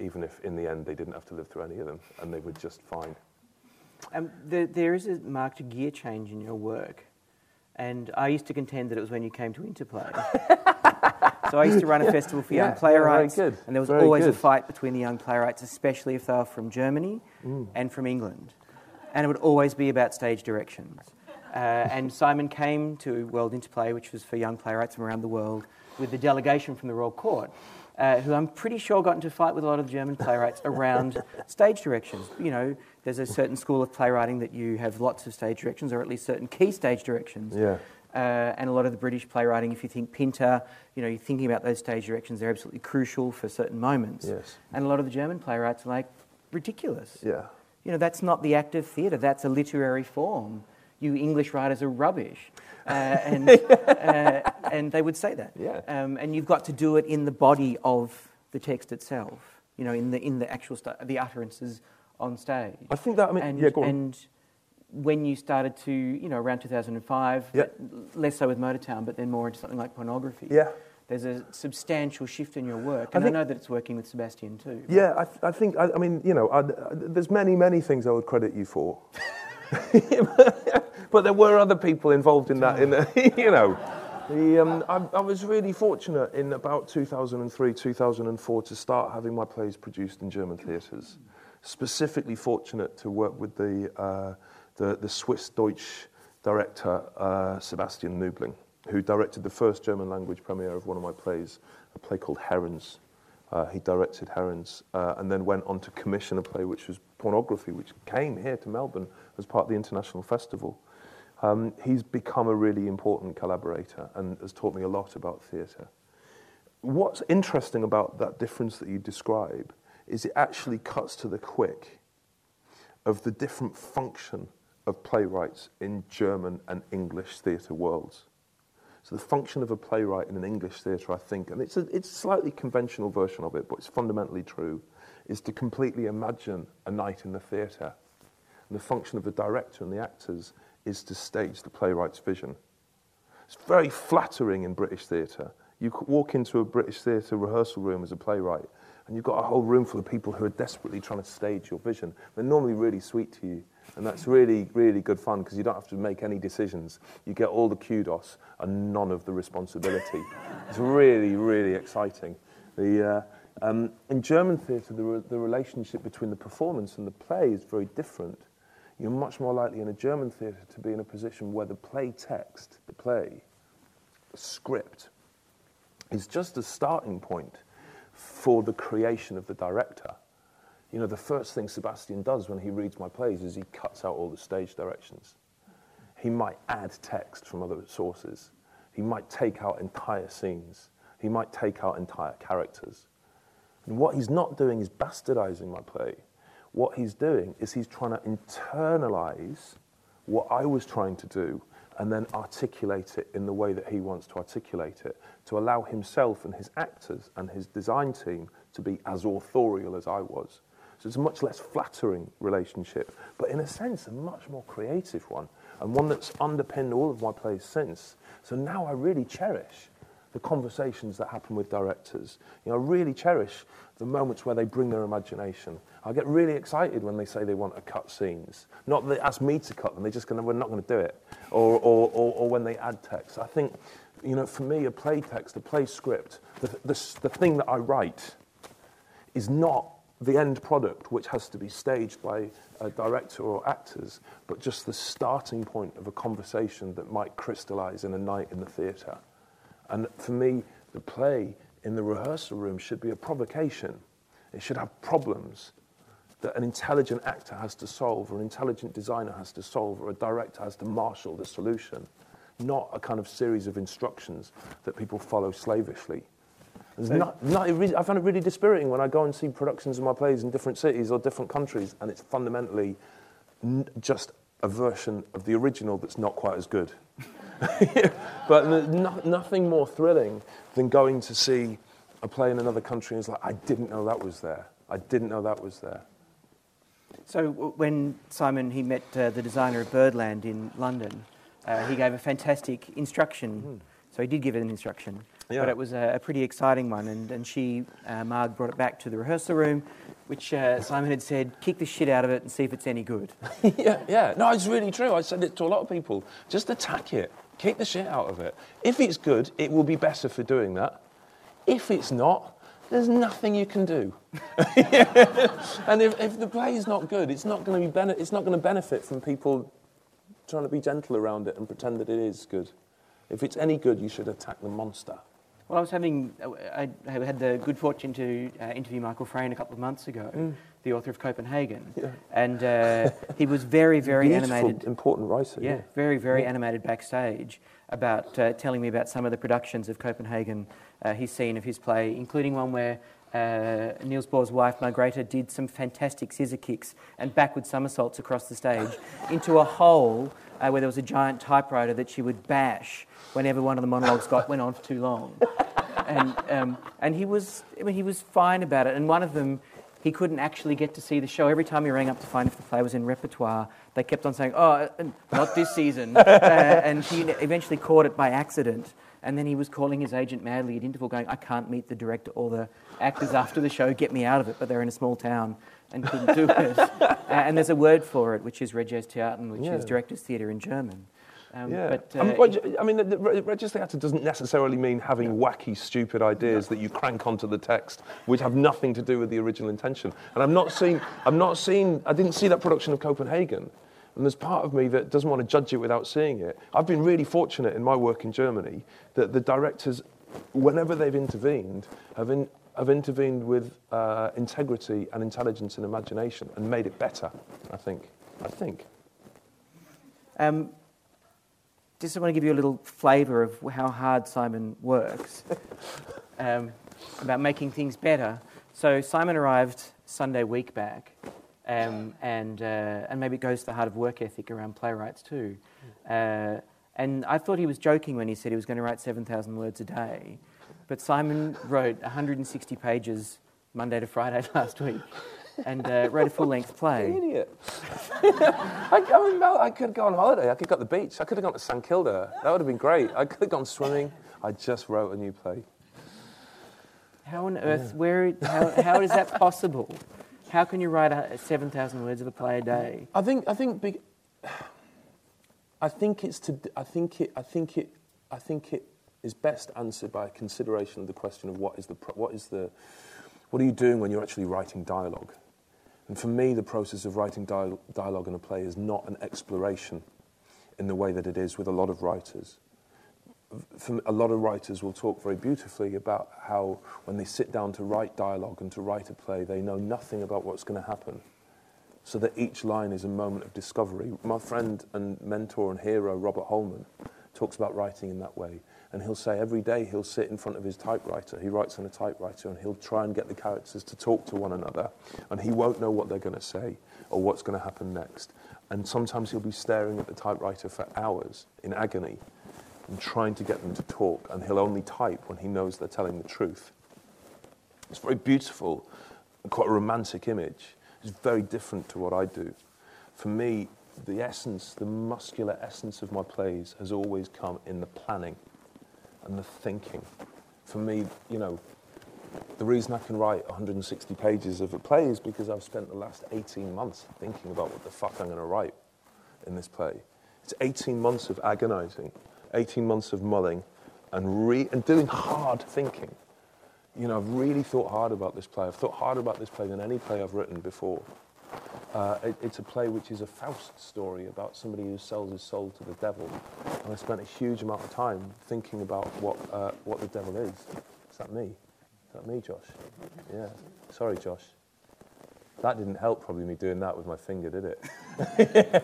even if in the end they didn't have to live through any of them, and they were just fine. Um, there, there is a marked gear change in your work, and I used to contend that it was when you came to Interplay. So I used to run a festival for young playwrights, yeah, and there was very always good. a fight between the young playwrights, especially if they were from Germany Mm. and from England, and it would always be about stage directions. Uh, and Simon came to World Interplay, which was for young playwrights from around the world, with the delegation from the Royal Court, uh, who I'm pretty sure got into a fight with a lot of German playwrights around stage directions. You know, there's a certain school of playwriting that you have lots of stage directions, or at least certain key stage directions. Yeah. Uh, and a lot of the British playwriting, if you think Pinter, you know, you're thinking about those stage directions, they're absolutely crucial for certain moments. Yes. And a lot of the German playwrights are like, ridiculous. Yeah. You know, that's not the act of theatre, that's a literary form. You English writers are rubbish. Uh, and, uh, and they would say that. Yeah. Um, and you've got to do it in the body of the text itself, you know, in the, in the actual, sta the utterances on stage. I think that, I mean, and, yeah, go on. and when you started to, you know, around 2005, Yeah. but less so with Motortown, but then more into something like pornography. Yeah. There's a substantial shift in your work, I and I, think- know that it's working with Sebastian too. Yeah, I, th- I think, I, I mean, you know, I, I- there's many, many things I would credit you for. but there were other people involved in that, in the, you know. The, um, I, I was really fortunate in about 2003, 2004 to start having my plays produced in German theatres. Specifically fortunate to work with the, uh, the, the Swiss-Deutsch director, uh, Sebastian Nubling, who directed the first German language premiere of one of my plays, a play called Herons. Uh, he directed Herons uh, and then went on to commission a play which was Pornography, which came here to Melbourne as part of the International Festival. Um, he's become a really important collaborator and has taught me a lot about theatre. What's interesting about that difference that you describe is it actually cuts to the quick of the different function of playwrights in German and English theatre worlds. So the function of a playwright in an English theatre, I think, and it's a, it's a slightly conventional version of it, but it's fundamentally true, is to completely imagine a night in the theatre. And the function of the director and the actors is to stage the playwright's vision. It's very flattering in British theatre. You walk into a British theatre rehearsal room as a playwright, and you've got a whole room full of people who are desperately trying to stage your vision. They're normally really sweet to you, and that's really, really good fun because you don't have to make any decisions. You get all the kudos and none of the responsibility. it's really, really exciting. The, uh, um, in German theatre, the, re- the relationship between the performance and the play is very different. You're much more likely in a German theatre to be in a position where the play text, the play, script, is just a starting point for the creation of the director. You know, the first thing Sebastian does when he reads my plays is he cuts out all the stage directions. He might add text from other sources. He might take out entire scenes. He might take out entire characters. And what he's not doing is bastardizing my play. What he's doing is he's trying to internalize what I was trying to do and then articulate it in the way that he wants to articulate it, to allow himself and his actors and his design team to be as authorial as I was. So it's a much less flattering relationship, but in a sense, a much more creative one, and one that's underpinned all of my plays since. So now I really cherish the conversations that happen with directors. You know, I really cherish the moments where they bring their imagination. I get really excited when they say they want to cut scenes. Not that they ask me to cut them, they're just going to, we're not going to do it. Or, or, or, or when they add text. I think, you know, for me, a play text, a play script, the, the, the thing that I write is not the end product, which has to be staged by a director or actors, but just the starting point of a conversation that might crystallize in a night in the theatre. And for me, the play in the rehearsal room should be a provocation. It should have problems that an intelligent actor has to solve, or an intelligent designer has to solve, or a director has to marshal the solution, not a kind of series of instructions that people follow slavishly. So, not, not, I find it really dispiriting when I go and see productions of my plays in different cities or different countries, and it's fundamentally n- just a version of the original that's not quite as good. but no, nothing more thrilling than going to see a play in another country and it's like, I didn't know that was there. I didn't know that was there. So when Simon he met uh, the designer of Birdland in London, uh, he gave a fantastic instruction. Mm. So he did give it an instruction, yeah. but it was a, a, pretty exciting one. And, and she, uh, Marg, brought it back to the rehearsal room, which uh, Simon had said, kick the shit out of it and see if it's any good. yeah, yeah. No, it's really true. I said it to a lot of people. Just attack it. Kick the shit out of it. If it's good, it will be better for doing that. If it's not, there's nothing you can do. and if, if the play is not good, it's not going to be bene- it's not going to benefit from people trying to be gentle around it and pretend that it is good. If it's any good, you should attack the monster. Well, I was having, I had the good fortune to uh, interview Michael Frayn a couple of months ago, mm. the author of Copenhagen, yeah. and uh, he was very, very Beautiful, animated. important writer. Yeah, yeah. very, very yeah. animated backstage about uh, telling me about some of the productions of Copenhagen uh, he's seen of his play, including one where uh, Niels Bohr's wife, Margrethe, did some fantastic scissor kicks and backward somersaults across the stage into a hole uh, where there was a giant typewriter that she would bash whenever one of the monologues got went on for too long. And, um, and he, was, I mean, he was fine about it. And one of them, he couldn't actually get to see the show. Every time he rang up to find if the play was in repertoire, they kept on saying, oh, uh, not this season. uh, and he eventually caught it by accident. And then he was calling his agent madly at interval, going, I can't meet the director or the actors after the show, get me out of it. But they're in a small town and couldn't do it. uh, and there's a word for it, which is Regietheater, which yeah. is director's theatre in German. Um, yeah. But, uh, I mean, I mean the, the Regietheater doesn't necessarily mean having wacky, stupid ideas that you crank onto the text, which have nothing to do with the original intention. And I'm not seeing, I'm not seeing, I didn't see that production of Copenhagen. And there's part of me that doesn't want to judge it without seeing it. I've been really fortunate in my work in Germany that the directors, whenever they've intervened, have, in, have intervened with uh, integrity and intelligence and imagination and made it better, I think. I think. Um, just want to give you a little flavour of how hard Simon works um, about making things better. So Simon arrived Sunday week back, um, and uh, and maybe it goes to the heart of work ethic around playwrights too. Uh, and I thought he was joking when he said he was going to write seven thousand words a day, but Simon wrote 160 pages Monday to Friday last week and uh, wrote a full length play. Idiot. I, I, mean, I could go on holiday. I could go to the beach. I could have gone to St Kilda. That would have been great. I could have gone swimming. I just wrote a new play. How on earth, yeah. where, how, how is that possible? How can you write 7,000 words of a play a day? I think, I think, big, I think it's to, I think it, I think it, I think it is best answered by a consideration of the question of what is the, what is the, what are you doing when you're actually writing dialogue? And for me, the process of writing dialogue in a play is not an exploration in the way that it is with a lot of writers. A lot of writers will talk very beautifully about how when they sit down to write dialogue and to write a play, they know nothing about what's going to happen. So that each line is a moment of discovery. My friend and mentor and hero, Robert Holman, talks about writing in that way. And he'll say every day he'll sit in front of his typewriter. He writes on a typewriter and he'll try and get the characters to talk to one another. And he won't know what they're going to say or what's going to happen next. And sometimes he'll be staring at the typewriter for hours in agony and trying to get them to talk, and he'll only type when he knows they're telling the truth. It's very beautiful and quite a romantic image. It's very different to what I do. For me, the essence, the muscular essence of my plays has always come in the planning and the thinking. For me, you know, the reason I can write 160 pages of a play is because I've spent the last 18 months thinking about what the fuck I'm going to write in this play. It's 18 months of agonizing, 18 months of mulling, and, re- and doing hard thinking. You know, I've really thought hard about this play. I've thought harder about this play than any play I've written before. Uh, it, it's a play which is a Faust story about somebody who sells his soul to the devil. And I spent a huge amount of time thinking about what, uh, what the devil is. Is that me? Is that me, Josh? Yeah. Sorry, Josh. That didn't help, probably, me doing that with my finger, did it?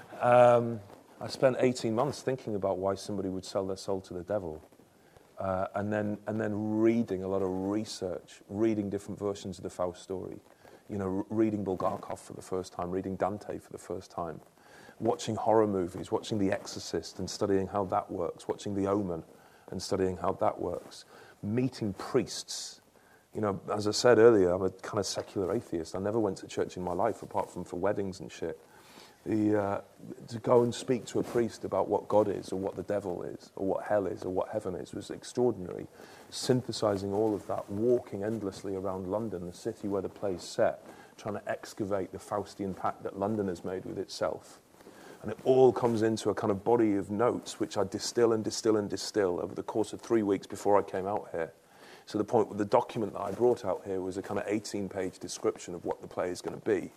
um, I spent 18 months thinking about why somebody would sell their soul to the devil. Uh, and, then, and then reading a lot of research, reading different versions of the Faust story you know, reading Bulgakov for the first time, reading Dante for the first time, watching horror movies, watching The Exorcist and studying how that works, watching The Omen and studying how that works, meeting priests. You know, as I said earlier, I'm a kind of secular atheist. I never went to church in my life apart from for weddings and shit. The, uh, to go and speak to a priest about what God is, or what the devil is, or what hell is, or what heaven is, was extraordinary synthesizing all of that, walking endlessly around London, the city where the play's set, trying to excavate the Faustian pact that London has made with itself. And it all comes into a kind of body of notes, which I distill and distill and distill over the course of three weeks before I came out here. So the point with the document that I brought out here was a kind of 18 page description of what the play is going to be,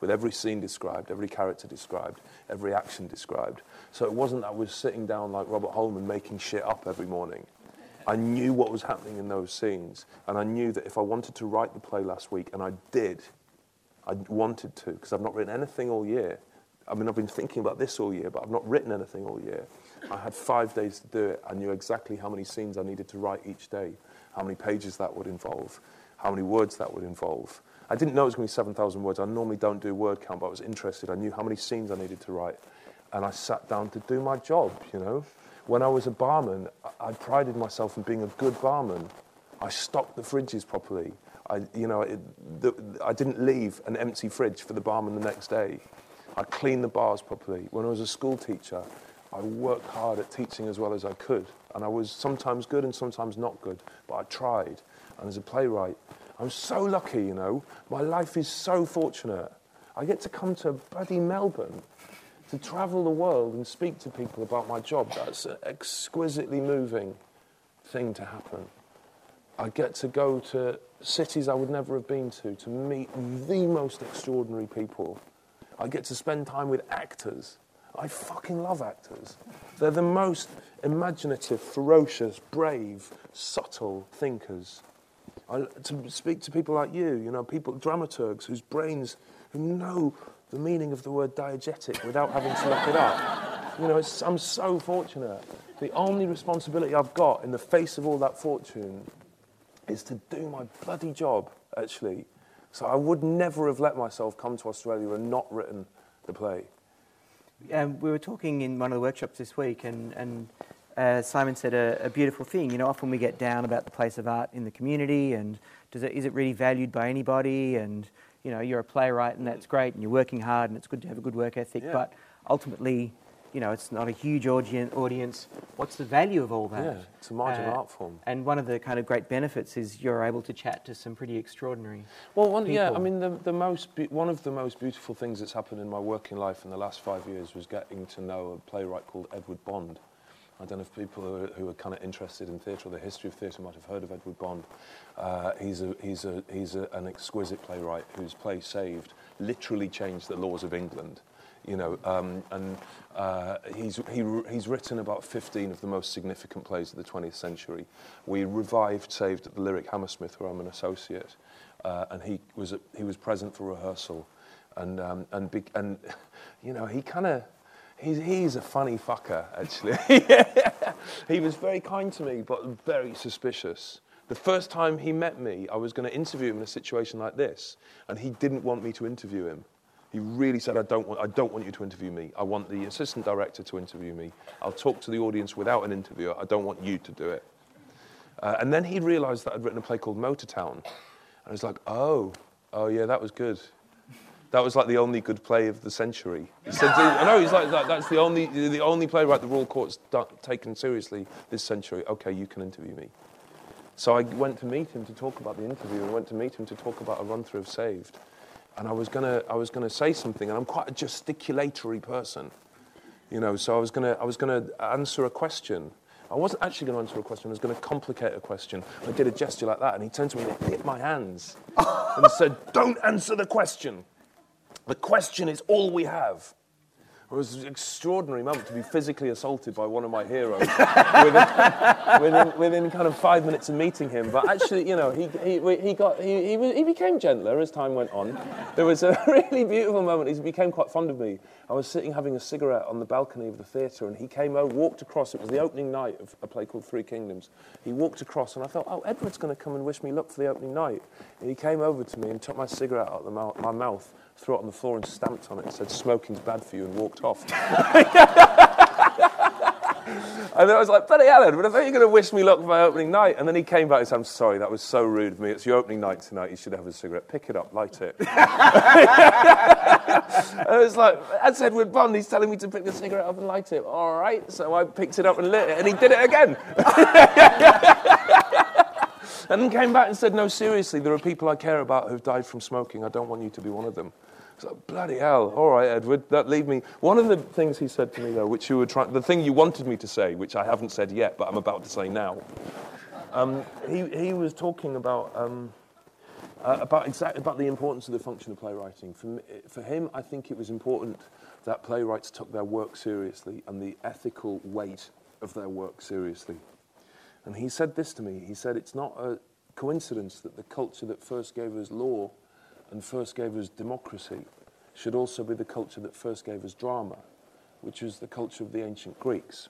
with every scene described, every character described, every action described. So it wasn't that I was sitting down like Robert Holman making shit up every morning. I knew what was happening in those scenes, and I knew that if I wanted to write the play last week, and I did, I wanted to, because I've not written anything all year. I mean, I've been thinking about this all year, but I've not written anything all year. I had five days to do it. I knew exactly how many scenes I needed to write each day, how many pages that would involve, how many words that would involve. I didn't know it was going to be 7,000 words. I normally don't do word count, but I was interested. I knew how many scenes I needed to write. And I sat down to do my job, you know. When I was a barman, I, prided myself on being a good barman. I stocked the fridges properly. I, you know, it, the, I didn't leave an empty fridge for the barman the next day. I cleaned the bars properly. When I was a school teacher, I worked hard at teaching as well as I could. And I was sometimes good and sometimes not good, but I tried. And as a playwright, I'm so lucky, you know. My life is so fortunate. I get to come to bloody Melbourne to travel the world and speak to people about my job, that's an exquisitely moving thing to happen. I get to go to cities I would never have been to, to meet the most extraordinary people. I get to spend time with actors. I fucking love actors. They're the most imaginative, ferocious, brave, subtle thinkers. I, to speak to people like you, you know, people, dramaturgs whose brains, who know the meaning of the word diegetic without having to look it up. You know, I'm so fortunate. The only responsibility I've got in the face of all that fortune is to do my bloody job, actually. So I would never have let myself come to Australia and not written the play. Um, we were talking in one of the workshops this week, and, and uh, Simon said a, a, beautiful thing. You know, often we get down about the place of art in the community, and does it, is it really valued by anybody? And you know, you're a playwright and that's great and you're working hard and it's good to have a good work ethic, yeah. but ultimately, you know, it's not a huge audience. What's the value of all that? Yeah, it's a marginal uh, art form. And one of the kind of great benefits is you're able to chat to some pretty extraordinary. Well, one, yeah, I mean, the, the most one of the most beautiful things that's happened in my working life in the last five years was getting to know a playwright called Edward Bond. I don't know if people who are, kind of interested in theatre or the history of theatre might have heard of Edward Bond. Uh, he's a, he's, a, he's a, an exquisite playwright whose play Saved literally changed the laws of England. You know, um, and uh, he's, he, he's written about 15 of the most significant plays of the 20th century. We revived Saved at the Lyric Hammersmith, where I'm an associate, uh, and he was, he was present for rehearsal. And, um, and, be, and you know, he kind of He's, he's a funny fucker, actually. he was very kind to me, but very suspicious. The first time he met me, I was going to interview him in a situation like this, and he didn't want me to interview him. He really said, I don't, want, I don't want you to interview me. I want the assistant director to interview me. I'll talk to the audience without an interviewer. I don't want you to do it. Uh, and then he realized that I'd written a play called Motortown. And I was like, oh, oh yeah, that was good. That was like the only good play of the century. He said, I know, he's like, that, that's the only, the only playwright the Royal Court's taken seriously this century. Okay, you can interview me. So I went to meet him to talk about the interview and went to meet him to talk about a run through of Saved. And I was gonna, I was gonna say something, and I'm quite a gesticulatory person, you know. So I was gonna, I was gonna answer a question. I wasn't actually going to answer a question. I was going to complicate a question. I did a gesture like that, and he turned to me and hit my hands and said, "Don't answer the question." The question is all we have. It was an extraordinary moment to be physically assaulted by one of my heroes within, within, within, kind of five minutes of meeting him. But actually, you know, he, he, he, got, he, he, he became gentler as time went on. There was a really beautiful moment. He became quite fond of me. I was sitting having a cigarette on the balcony of the theatre, and he came over, walked across. It was the opening night of a play called Three Kingdoms. He walked across, and I thought, oh, Edward's going to come and wish me luck for the opening night. And he came over to me and took my cigarette out of my mouth threw it on the floor and stamped on it and said, smoking's bad for you, and walked off. and I was like, bloody hell, but I thought you were going to wish me luck for my opening night. And then he came back and said, I'm sorry, that was so rude of me. It's your opening night tonight. You should have a cigarette. Pick it up, light it. and I was like, that's Edward Bond. He's telling me to pick the cigarette up and light it. All right. So I picked it up and lit it, and he did it again. and then came back and said, no, seriously, there are people I care about who've died from smoking. I don't want you to be one of them. It's like, bloody hell. All right, Edward, that leave me. One of the things he said to me, though, which you were trying, the thing you wanted me to say, which I haven't said yet, but I'm about to say now, um, he, he was talking about, um, uh, about, exactly about the importance of the function of playwriting. For, me, for him, I think it was important that playwrights took their work seriously and the ethical weight of their work seriously. And he said this to me. He said, It's not a coincidence that the culture that first gave us law and first gave us democracy should also be the culture that first gave us drama, which was the culture of the ancient Greeks.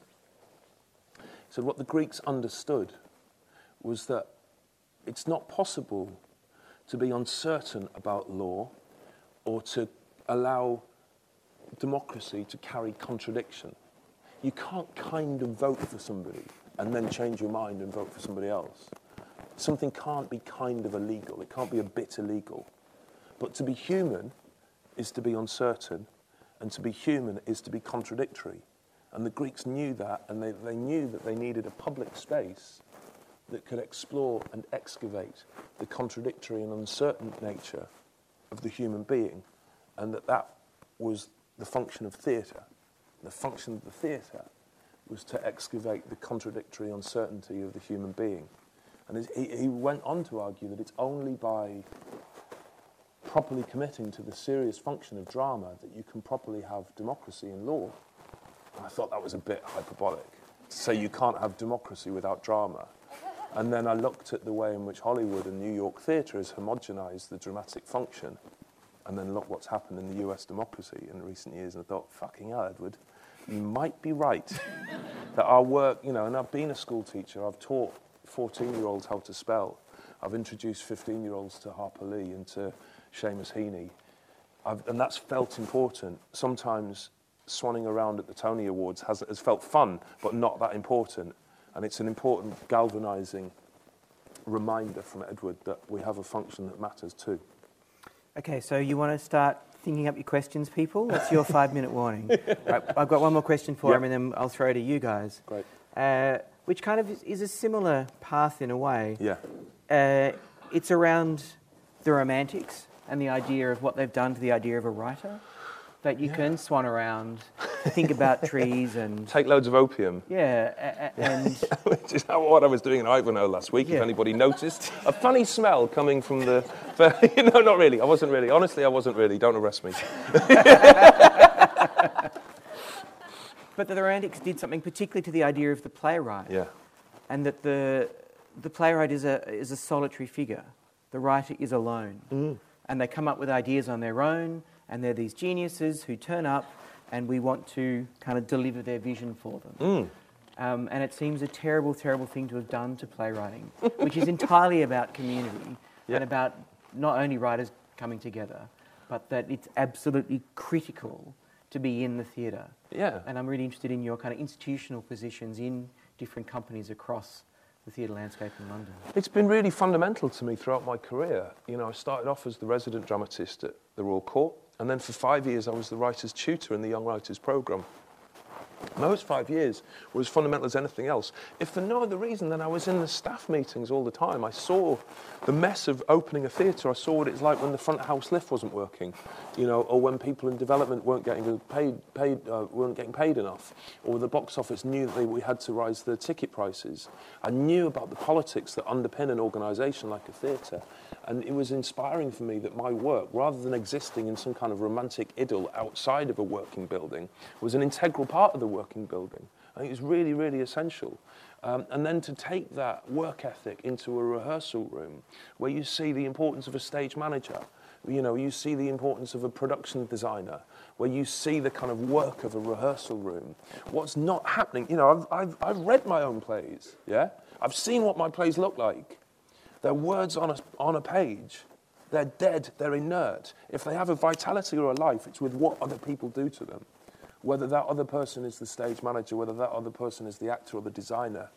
So, what the Greeks understood was that it's not possible to be uncertain about law or to allow democracy to carry contradiction. You can't kind of vote for somebody and then change your mind and vote for somebody else. Something can't be kind of illegal, it can't be a bit illegal. But to be human is to be uncertain, and to be human is to be contradictory. And the Greeks knew that, and they, they knew that they needed a public space that could explore and excavate the contradictory and uncertain nature of the human being, and that that was the function of theatre. The function of the theatre was to excavate the contradictory uncertainty of the human being. And he, he went on to argue that it's only by properly committing to the serious function of drama that you can properly have democracy in law. And I thought that was a bit hyperbolic to say you can't have democracy without drama. And then I looked at the way in which Hollywood and New York theatre has homogenized the dramatic function. And then look what's happened in the US democracy in recent years. And I thought, fucking hell, Edward, you might be right. that our work, you know, and I've been a school teacher, I've taught 14 year olds how to spell. I've introduced 15 year olds to Harper Lee and to Seamus Heaney. I've, and that's felt important. Sometimes swanning around at the Tony Awards has, has felt fun, but not that important. And it's an important galvanizing reminder from Edward that we have a function that matters too. Okay, so you want to start thinking up your questions, people? That's your five minute warning. right, I've got one more question for yep. him and then I'll throw it to you guys. Great. Uh, which kind of is, is, a similar path in a way. Yeah. Uh, it's around the romantics and the idea of what they've done to the idea of a writer. That you yeah. can swan around, think about trees and take loads of opium. Yeah, and which is what I was doing in Ivanhoe last week. Yeah. If anybody noticed, a funny smell coming from the. no, not really. I wasn't really. Honestly, I wasn't really. Don't arrest me. but the Romantics did something particularly to the idea of the playwright. Yeah. And that the the playwright is a is a solitary figure. The writer is alone. Mm and they come up with ideas on their own, and they're these geniuses who turn up, and we want to kind of deliver their vision for them. Mm. Um, and it seems a terrible, terrible thing to have done to playwriting, which is entirely about community and about not only writers coming together, but that it's absolutely critical to be in the theatre. Yeah. And I'm really interested in your kind of institutional positions in different companies across the theatre landscape in London. It's been really fundamental to me throughout my career. You know, I started off as the resident dramatist at the Royal Court, and then for five years I was the writer's tutor in the Young Writers Programme. Those five years were as fundamental as anything else. If for no other reason than I was in the staff meetings all the time, I saw the mess of opening a theatre. I saw what it's like when the front house lift wasn't working, you know, or when people in development weren't getting paid, paid uh, weren't getting paid enough, or the box office knew that they, we had to rise the ticket prices. I knew about the politics that underpin an organisation like a theatre, and it was inspiring for me that my work, rather than existing in some kind of romantic idyll outside of a working building, was an integral part of the working building. I think it's really, really essential. Um, and then to take that work ethic into a rehearsal room where you see the importance of a stage manager, you know, you see the importance of a production designer, where you see the kind of work of a rehearsal room. What's not happening, you know, I've, I've, I've read my own plays, yeah? I've seen what my plays look like. They're words on a, on a page. They're dead, they're inert. If they have a vitality or a life, it's with what other people do to them whether that other person is the stage manager, whether that other person is the actor or the designer,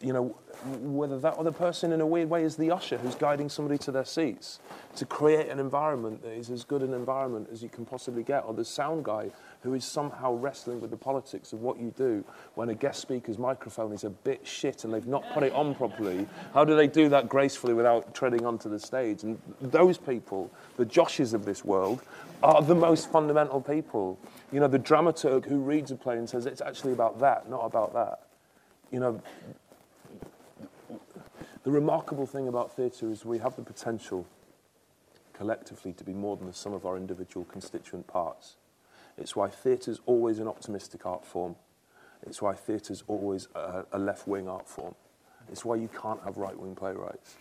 you know, whether that other person in a weird way is the usher who's guiding somebody to their seats to create an environment that is as good an environment as you can possibly get, or the sound guy who is somehow wrestling with the politics of what you do when a guest speaker's microphone is a bit shit and they've not put it on properly. How do they do that gracefully without treading onto the stage? And those people, the Joshes of this world, are the most fundamental people. You know, the dramaturg who reads a play and says it's actually about that, not about that. You know, the remarkable thing about theatre is we have the potential collectively to be more than the sum of our individual constituent parts. It's why theatre is always an optimistic art form. It's why theatre is always a, a left wing art form. It's why you can't have right wing playwrights.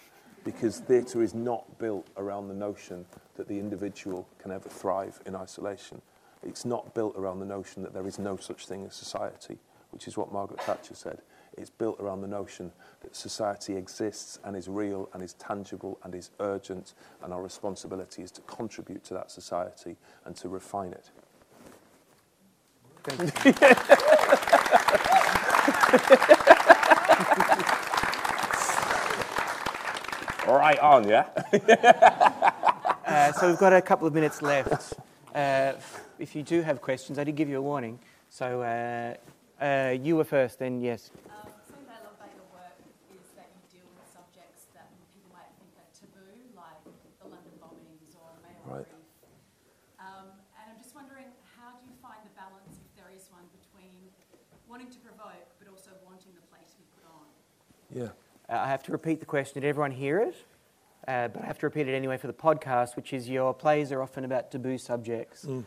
Because theatre is not built around the notion that the individual can ever thrive in isolation. It's not built around the notion that there is no such thing as society, which is what Margaret Thatcher said. It's built around the notion that society exists and is real and is tangible and is urgent, and our responsibility is to contribute to that society and to refine it. right on, yeah? uh, so we've got a couple of minutes left. Uh, if you do have questions, I did give you a warning. So uh, uh you were first, then yes. Yeah. Uh, I have to repeat the question. Did everyone hear it? Uh, but I have to repeat it anyway for the podcast, which is your plays are often about taboo subjects. Mm.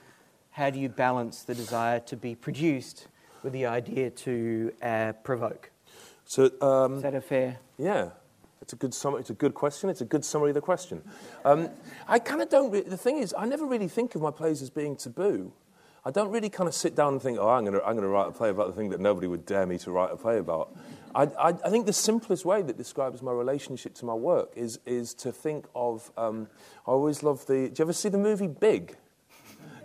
How do you balance the desire to be produced with the idea to uh, provoke? So, um, is that a fair? Yeah, it's a good summary. It's a good question. It's a good summary of the question. Um, I kind of don't. Re- the thing is, I never really think of my plays as being taboo. I don't really kind of sit down and think, oh, I'm going to I'm to write a play about the thing that nobody would dare me to write a play about. I, I, I, think the simplest way that describes my relationship to my work is, is to think of. Um, I always love the. Do you ever see the movie Big?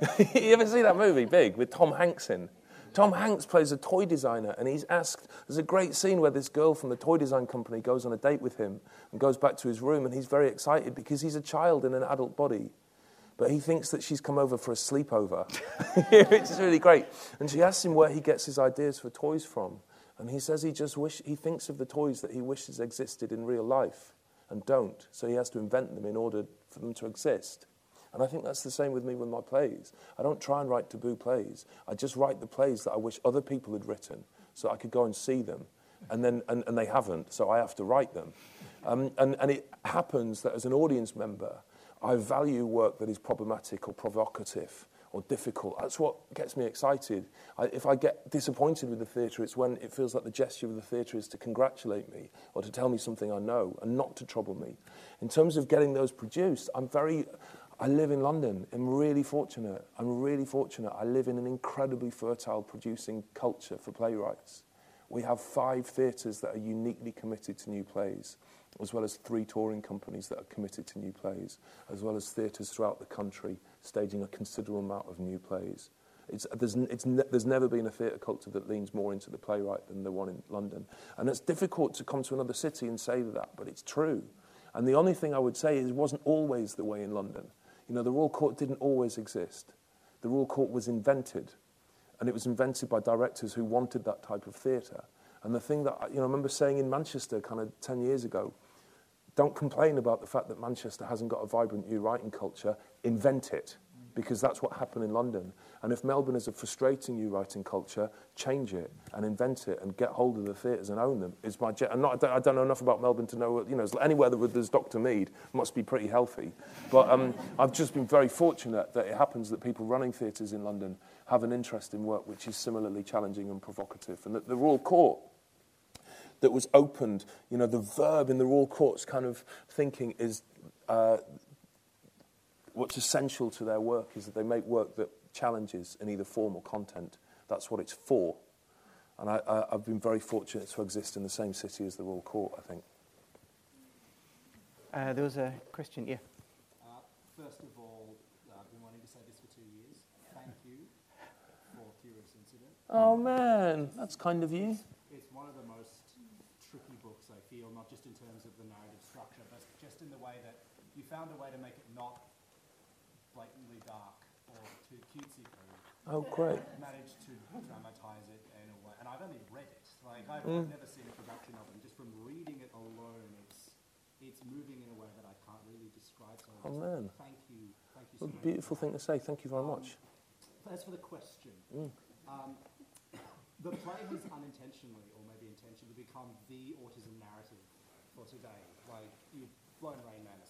you ever see that movie Big with Tom Hanks in? Tom Hanks plays a toy designer, and he's asked. There's a great scene where this girl from the toy design company goes on a date with him and goes back to his room, and he's very excited because he's a child in an adult body. But he thinks that she's come over for a sleepover, which is really great. And she asks him where he gets his ideas for toys from. And he says he just wish he thinks of the toys that he wishes existed in real life and don't. So he has to invent them in order for them to exist. And I think that's the same with me with my plays. I don't try and write taboo plays. I just write the plays that I wish other people had written so I could go and see them. And, then, and, and they haven't, so I have to write them. Um, and, and it happens that as an audience member, I value work that is problematic or provocative or difficult. That's what gets me excited. I, if I get disappointed with the theatre, it's when it feels like the gesture of the theatre is to congratulate me or to tell me something I know and not to trouble me. In terms of getting those produced, I'm very. I live in London. I'm really fortunate. I'm really fortunate. I live in an incredibly fertile producing culture for playwrights. We have five theatres that are uniquely committed to new plays. As well as three touring companies that are committed to new plays, as well as theatres throughout the country staging a considerable amount of new plays. It's, there's, it's ne- there's never been a theatre culture that leans more into the playwright than the one in London. And it's difficult to come to another city and say that, but it's true. And the only thing I would say is it wasn't always the way in London. You know, the Royal Court didn't always exist. The Royal Court was invented, and it was invented by directors who wanted that type of theatre. And the thing that, you know, I remember saying in Manchester kind of 10 years ago, don't complain about the fact that Manchester hasn't got a vibrant new writing culture, invent it, because that's what happened in London. And if Melbourne is a frustrating new writing culture, change it and invent it and get hold of the theatres and own them. Is my I'm not, I don't know enough about Melbourne to know, you know, anywhere that there's Dr. Mead must be pretty healthy. But um, I've just been very fortunate that it happens that people running theatres in London have an interest in work which is similarly challenging and provocative. And that they're all Court that was opened, you know, the verb in the Royal Court's kind of thinking is uh, what's essential to their work is that they make work that challenges in either form or content. That's what it's for. And I, I, I've been very fortunate to exist in the same city as the Royal Court, I think. Uh, there was a question, yeah. Uh, first of all, uh, I've been wanting to say this for two years. Thank you for Curious Incident. Oh man, that's kind of you. It's one of the most tricky books, I feel, not just in terms of the narrative structure, but just in the way that you found a way to make it not blatantly dark or too cutesy poo. Oh, great. Managed to dramatize it in a way, and I've only read it. Like I've, Mm. I've never seen a production of it. and Just from reading it alone, it's it's moving in a way that I can't really describe. So Oh, man. thank you, thank you so What a much. beautiful thing to say. Thank you very much. As for the question, Mm. um, the play has unintentionally, or maybe intentionally, become the autism narrative for today. Like, you've blown Rain Man aside, sorry, Kim.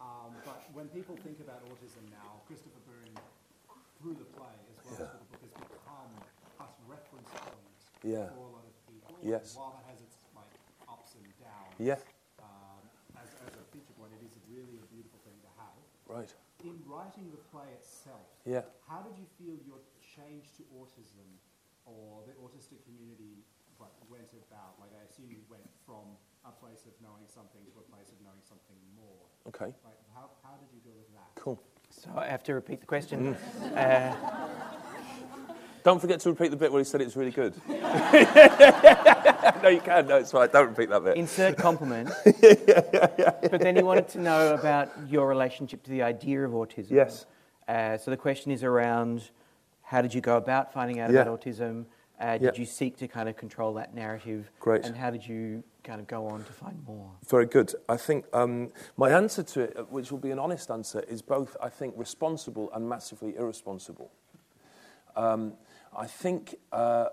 Um, but when people think about autism now, Christopher Boone, through the play as well Yeah. as through the book, has become a reference point Yeah. for a lot of people. Yes. While that has its like ups and downs, Yeah. um, as, as a feature point, it is really a beautiful thing to have. Right. In writing the play itself, Yeah. how did you feel your change to autism or the autistic community like, went about? Like, I assume you went from a place of knowing something to a place of knowing something more. Okay. Like, how, how did you go with that? Cool. So I have to repeat the question. Mm. Uh, Don't forget to repeat the bit where he said it was really good. no, you can. No, it's fine. Don't repeat that bit. insert compliment. but then he wanted to know about your relationship to the idea of autism. Yes. Uh, so the question is around how did you go about finding out Yeah. about autism? Uh, did Yeah. you seek to kind of control that narrative? Great. And how did you kind of go on to find more? Very good. I think um, my answer to it, which will be an honest answer, is both, I think, responsible and massively irresponsible. Um, I think uh,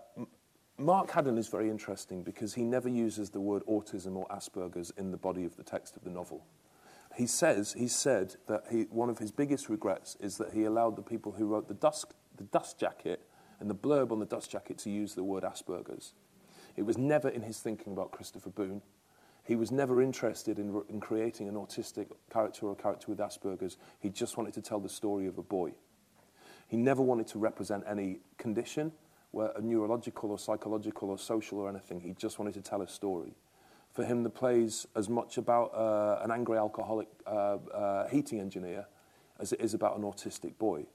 Mark Haddon is very interesting because he never uses the word autism or Asperger's in the body of the text of the novel. He says, he said that he, one of his biggest regrets is that he allowed the people who wrote the dust, the dust jacket and the blurb on the dust jacket to use the word Asperger's. It was never in his thinking about Christopher Boone. He was never interested in, in creating an autistic character or a character with Asperger's. He just wanted to tell the story of a boy. He never wanted to represent any condition, where a neurological or psychological or social or anything. He just wanted to tell a story. For him, the play's as much about uh, an angry alcoholic uh, uh, heating engineer as it is about an autistic boy.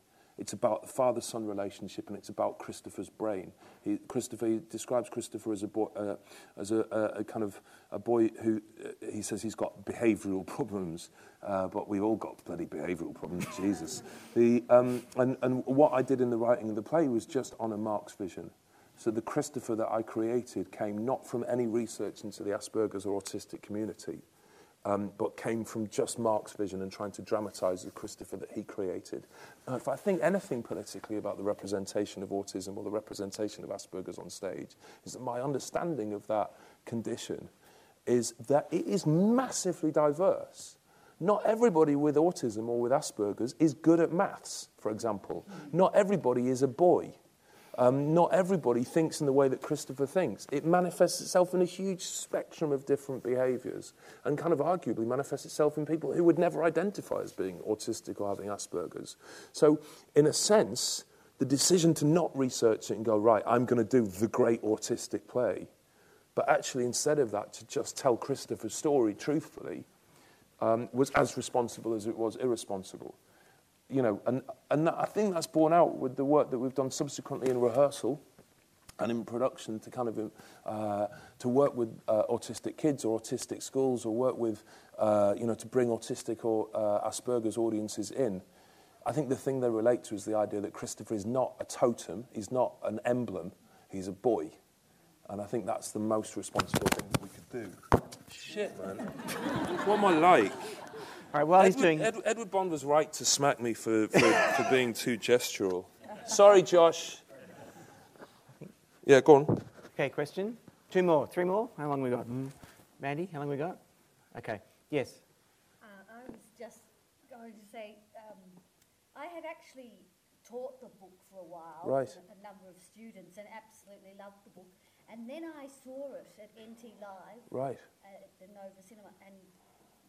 It's about the father-son relationship, and it's about Christopher's brain. He, Christopher he describes Christopher as a boy, uh, as a, a, a kind of a boy who uh, he says he's got behavioural problems, uh, but we've all got bloody behavioural problems. Jesus. The, um, and, and what I did in the writing of the play was just honour Mark's vision. So the Christopher that I created came not from any research into the Asperger's or autistic community, um, but came from just Mark's vision and trying to dramatise the Christopher that he created. Now, if I think anything politically about the representation of autism or the representation of Asperger's on stage, is that my understanding of that condition is that it is massively diverse. Not everybody with autism or with Asperger's is good at maths, for example. Not everybody is a boy. Um, not everybody thinks in the way that Christopher thinks. It manifests itself in a huge spectrum of different behaviours and kind of arguably manifests itself in people who would never identify as being autistic or having Asperger's. So, in a sense, the decision to not research it and go, right, I'm going to do the great autistic play, but actually instead of that, to just tell Christopher's story truthfully, um, was as responsible as it was irresponsible. You know, and, and that, I think that's borne out with the work that we've done subsequently in rehearsal and in production to kind of uh, to work with uh, autistic kids or autistic schools or work with uh, you know to bring autistic or uh, Asperger's audiences in. I think the thing they relate to is the idea that Christopher is not a totem, he's not an emblem, he's a boy, and I think that's the most responsible thing that we could do. Shit, man, what am I like? All right, while he's Edward, doing. Ed, Edward Bond was right to smack me for, for, for being too gestural. Sorry, Josh. Yeah, go on. Okay, question. Two more, three more. How long we got? Mm. Mandy, how long we got? Okay. Yes. Uh, I was just going to say, um, I had actually taught the book for a while, Right. with a number of students, and absolutely loved the book. And then I saw it at NT Live Right. at the Nova Cinema, and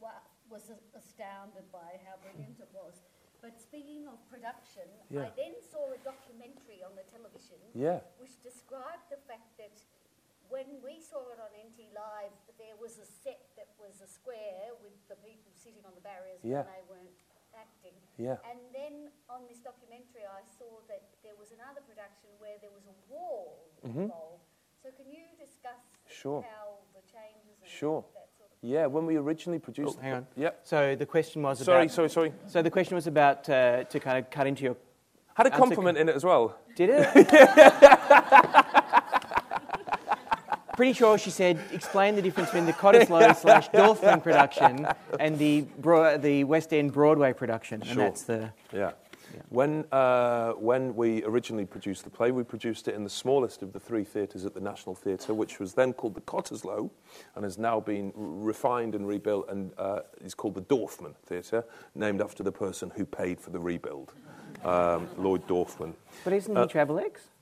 wa- was astounded by how brilliant it was. But speaking of production, Yeah. I then saw a documentary on the television Yeah. which described the fact that when we saw it on NT Live, there was a set that was a square with the people sitting on the barriers Yeah. when they weren't acting. Yeah. And then on this documentary, I saw that there was another production where there was a wall involved. So can you discuss Mm-hmm. Sure. how the changes Sure. that Yeah, when we originally produced. Oh, hang on. Yep. So the question was Sorry, about. sorry, sorry. sorry. So the question was about uh, to kind of cut into your. Had a compliment in it as well. Did it? Pretty sure she said explain the difference between the Cottesloe slash Dorfman production and the Bro- the West End Broadway production, and Sure. that's the. Yeah. When, uh, when we originally produced the play, we produced it in the smallest of the three theatres at the National Theatre, which was then called the Cottesloe and has now been refined and rebuilt and uh, is called the Dorfman Theatre, named after the person who paid for the rebuild, um, Lloyd Dorfman. But isn't he Travelex?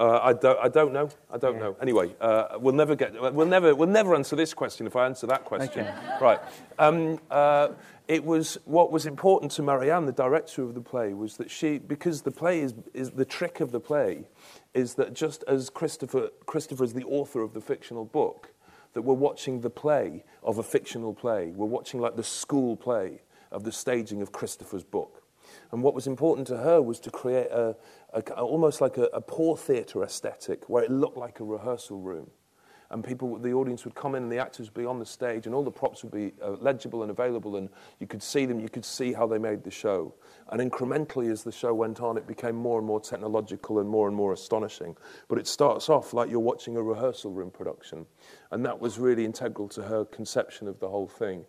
Uh, I, don't, I don't know. I don't Yeah. know. Anyway, uh, we'll never get. We'll never. We'll never answer this question if I answer that question. Okay. Right. Um, uh, it was what was important to Marianne, the director of the play, was that she, because the play is, is the trick of the play, is that just as Christopher, Christopher is the author of the fictional book, that we're watching the play of a fictional play. We're watching like the school play of the staging of Christopher's book. And what was important to her was to create a, a almost like a, a poor theatre aesthetic, where it looked like a rehearsal room. And people, the audience would come in, and the actors would be on the stage, and all the props would be uh, legible and available, and you could see them, you could see how they made the show. And incrementally, as the show went on, it became more and more technological and more and more astonishing. But it starts off like you're watching a rehearsal room production. And that was really integral to her conception of the whole thing.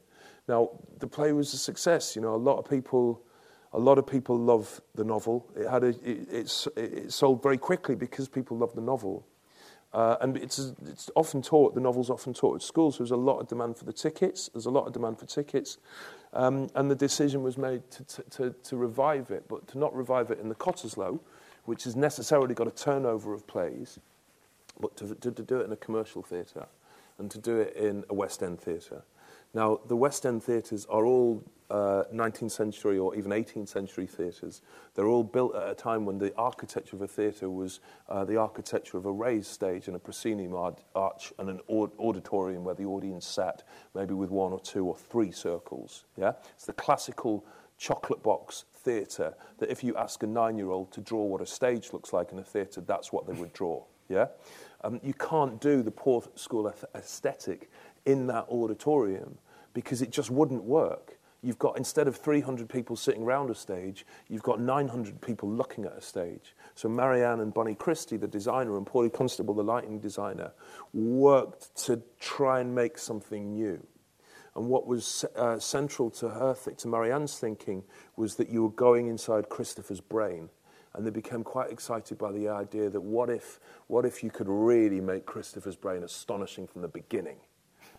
Now, the play was a success. You know, a lot of people a lot of people love the novel. It, had a, it, it's, it sold very quickly because people love the novel. Uh, and it's, it's often taught, the novel's often taught at schools. There's a lot of demand for the tickets. There's a lot of demand for tickets. Um, and the decision was made to, to, to, to revive it, but to not revive it in the Cottesloe, which has necessarily got a turnover of plays, but to, to, to do it in a commercial theatre and to do it in a West End theatre. Now, the West End theatres are all uh, 19th century or even 18th century theatres. They're all built at a time when the architecture of a theatre was uh, the architecture of a raised stage and a proscenium arch and an auditorium where the audience sat, maybe with one or two or three circles. Yeah, it's the classical chocolate box theatre that if you ask a nine-year-old to draw what a stage looks like in a theatre, that's what they would draw. Yeah, um, you can't do the poor school aesthetic in that auditorium because it just wouldn't work. You've got, instead of 300 people sitting around a stage, you've got 900 people looking at a stage. So Marianne and Bunny Christie, the designer, and Paule Constable, the lighting designer, worked to try and make something new. And what was uh, central to her, to Marianne's thinking, was that you were going inside Christopher's brain. And they became quite excited by the idea that what if, what if you could really make Christopher's brain astonishing from the beginning?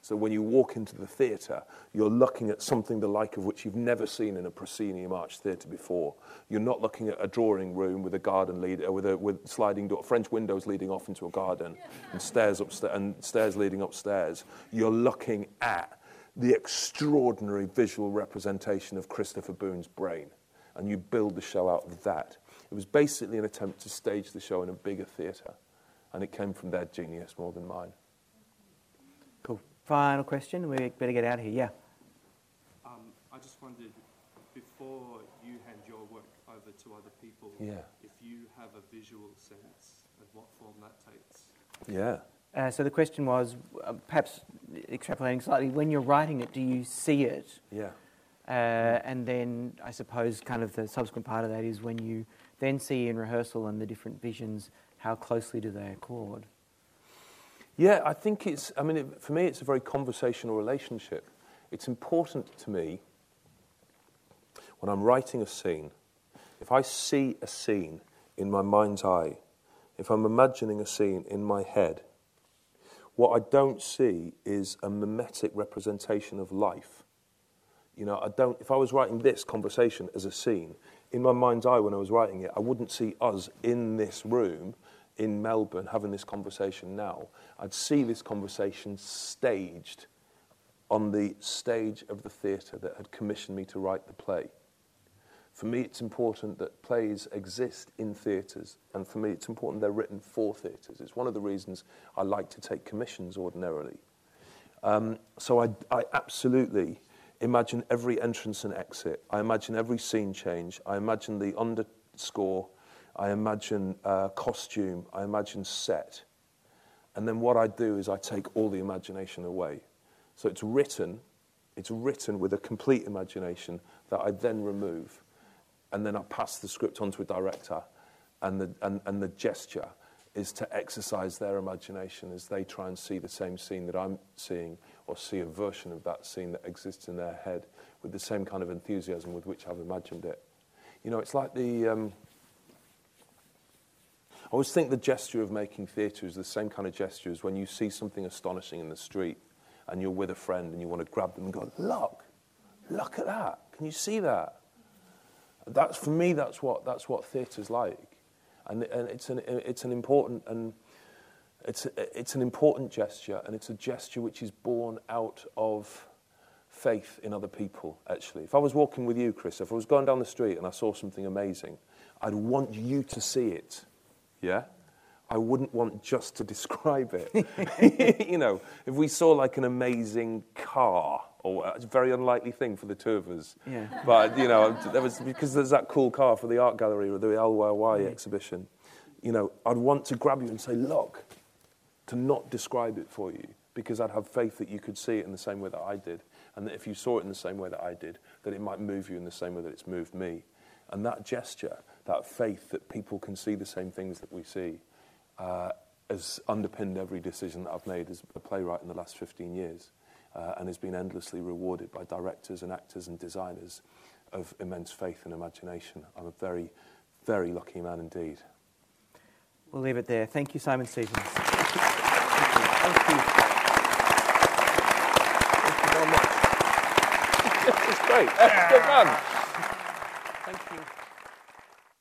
So when you walk into the theatre, you're looking at something the like of which you've never seen in a proscenium arch theatre before. You're not looking at a drawing room with a garden lead, uh, with, a, with sliding door, French windows leading off into a garden, and stairs upstairs, and stairs leading upstairs. You're looking at the extraordinary visual representation of Christopher Boone's brain, and you build the show out of that. It was basically an attempt to stage the show in a bigger theatre, and it came from their genius more than mine. Cool. Final question. We better get out of here. Yeah. Um, I just wondered, before you hand your work over to other people, Yeah. if you have a visual sense of what form that takes. Yeah. Uh, so the question was, uh, perhaps extrapolating slightly, when you're writing it, do you see it? Yeah. Uh, and then I suppose kind of the subsequent part of that is when you then see in rehearsal and the different visions, how closely do they accord? Yeah, I think it's, I mean, it, for me, it's a very conversational relationship. It's important to me when I'm writing a scene, if I see a scene in my mind's eye, if I'm imagining a scene in my head, what I don't see is a mimetic representation of life. You know, I don't, if I was writing this conversation as a scene, in my mind's eye when I was writing it, I wouldn't see us in this room in Melbourne having this conversation now. I'd see this conversation staged on the stage of the theatre that had commissioned me to write the play. For me, it's important that plays exist in theatres, and for me, it's important they're written for theatres. It's one of the reasons I like to take commissions ordinarily. Um, so I, I absolutely imagine every entrance and exit. I imagine every scene change. I imagine the underscore. I imagine uh, costume. I imagine set. And then what I do is I take all the imagination away. So it's written, it's written with a complete imagination that I then remove. And then I pass the script on to a director, and the, and, and the gesture is to exercise their imagination as they try and see the same scene that I'm seeing, or see a version of that scene that exists in their head with the same kind of enthusiasm with which I've imagined it. You know, it's like the. Um, always think the gesture of making theatre is the same kind of gesture as when you see something astonishing in the street and you're with a friend and you want to grab them and go, Look, look at that. Can you see that? That's, for me, that's what, that's what theatre's like. And, and it's, an, it's, an important, and it's, it's an important gesture, and it's a gesture which is born out of faith in other people, actually. If I was walking with you, Chris, if I was going down the street and I saw something amazing, I'd want you to see it. Yeah? I wouldn't want just to describe it. you know, if we saw like an amazing car, or a very unlikely thing for the two of us. Yeah. But, you know, there was, because there's that cool car for the art gallery or the LYY exhibition, you know, I'd want to grab you and say, look, to not describe it for you, because I'd have faith that you could see it in the same way that I did, and that if you saw it in the same way that I did, that it might move you in the same way that it's moved me. And that gesture, that faith that people can see the same things that we see, uh, has underpinned every decision that I've made as a playwright in the last 15 years uh, and has been endlessly rewarded by directors and actors and designers of immense faith and imagination. I'm a very, very lucky man indeed. We'll leave it there. Thank you, Simon Stephens. Thank you. Thank you very much. it's great. Good man. Thank you.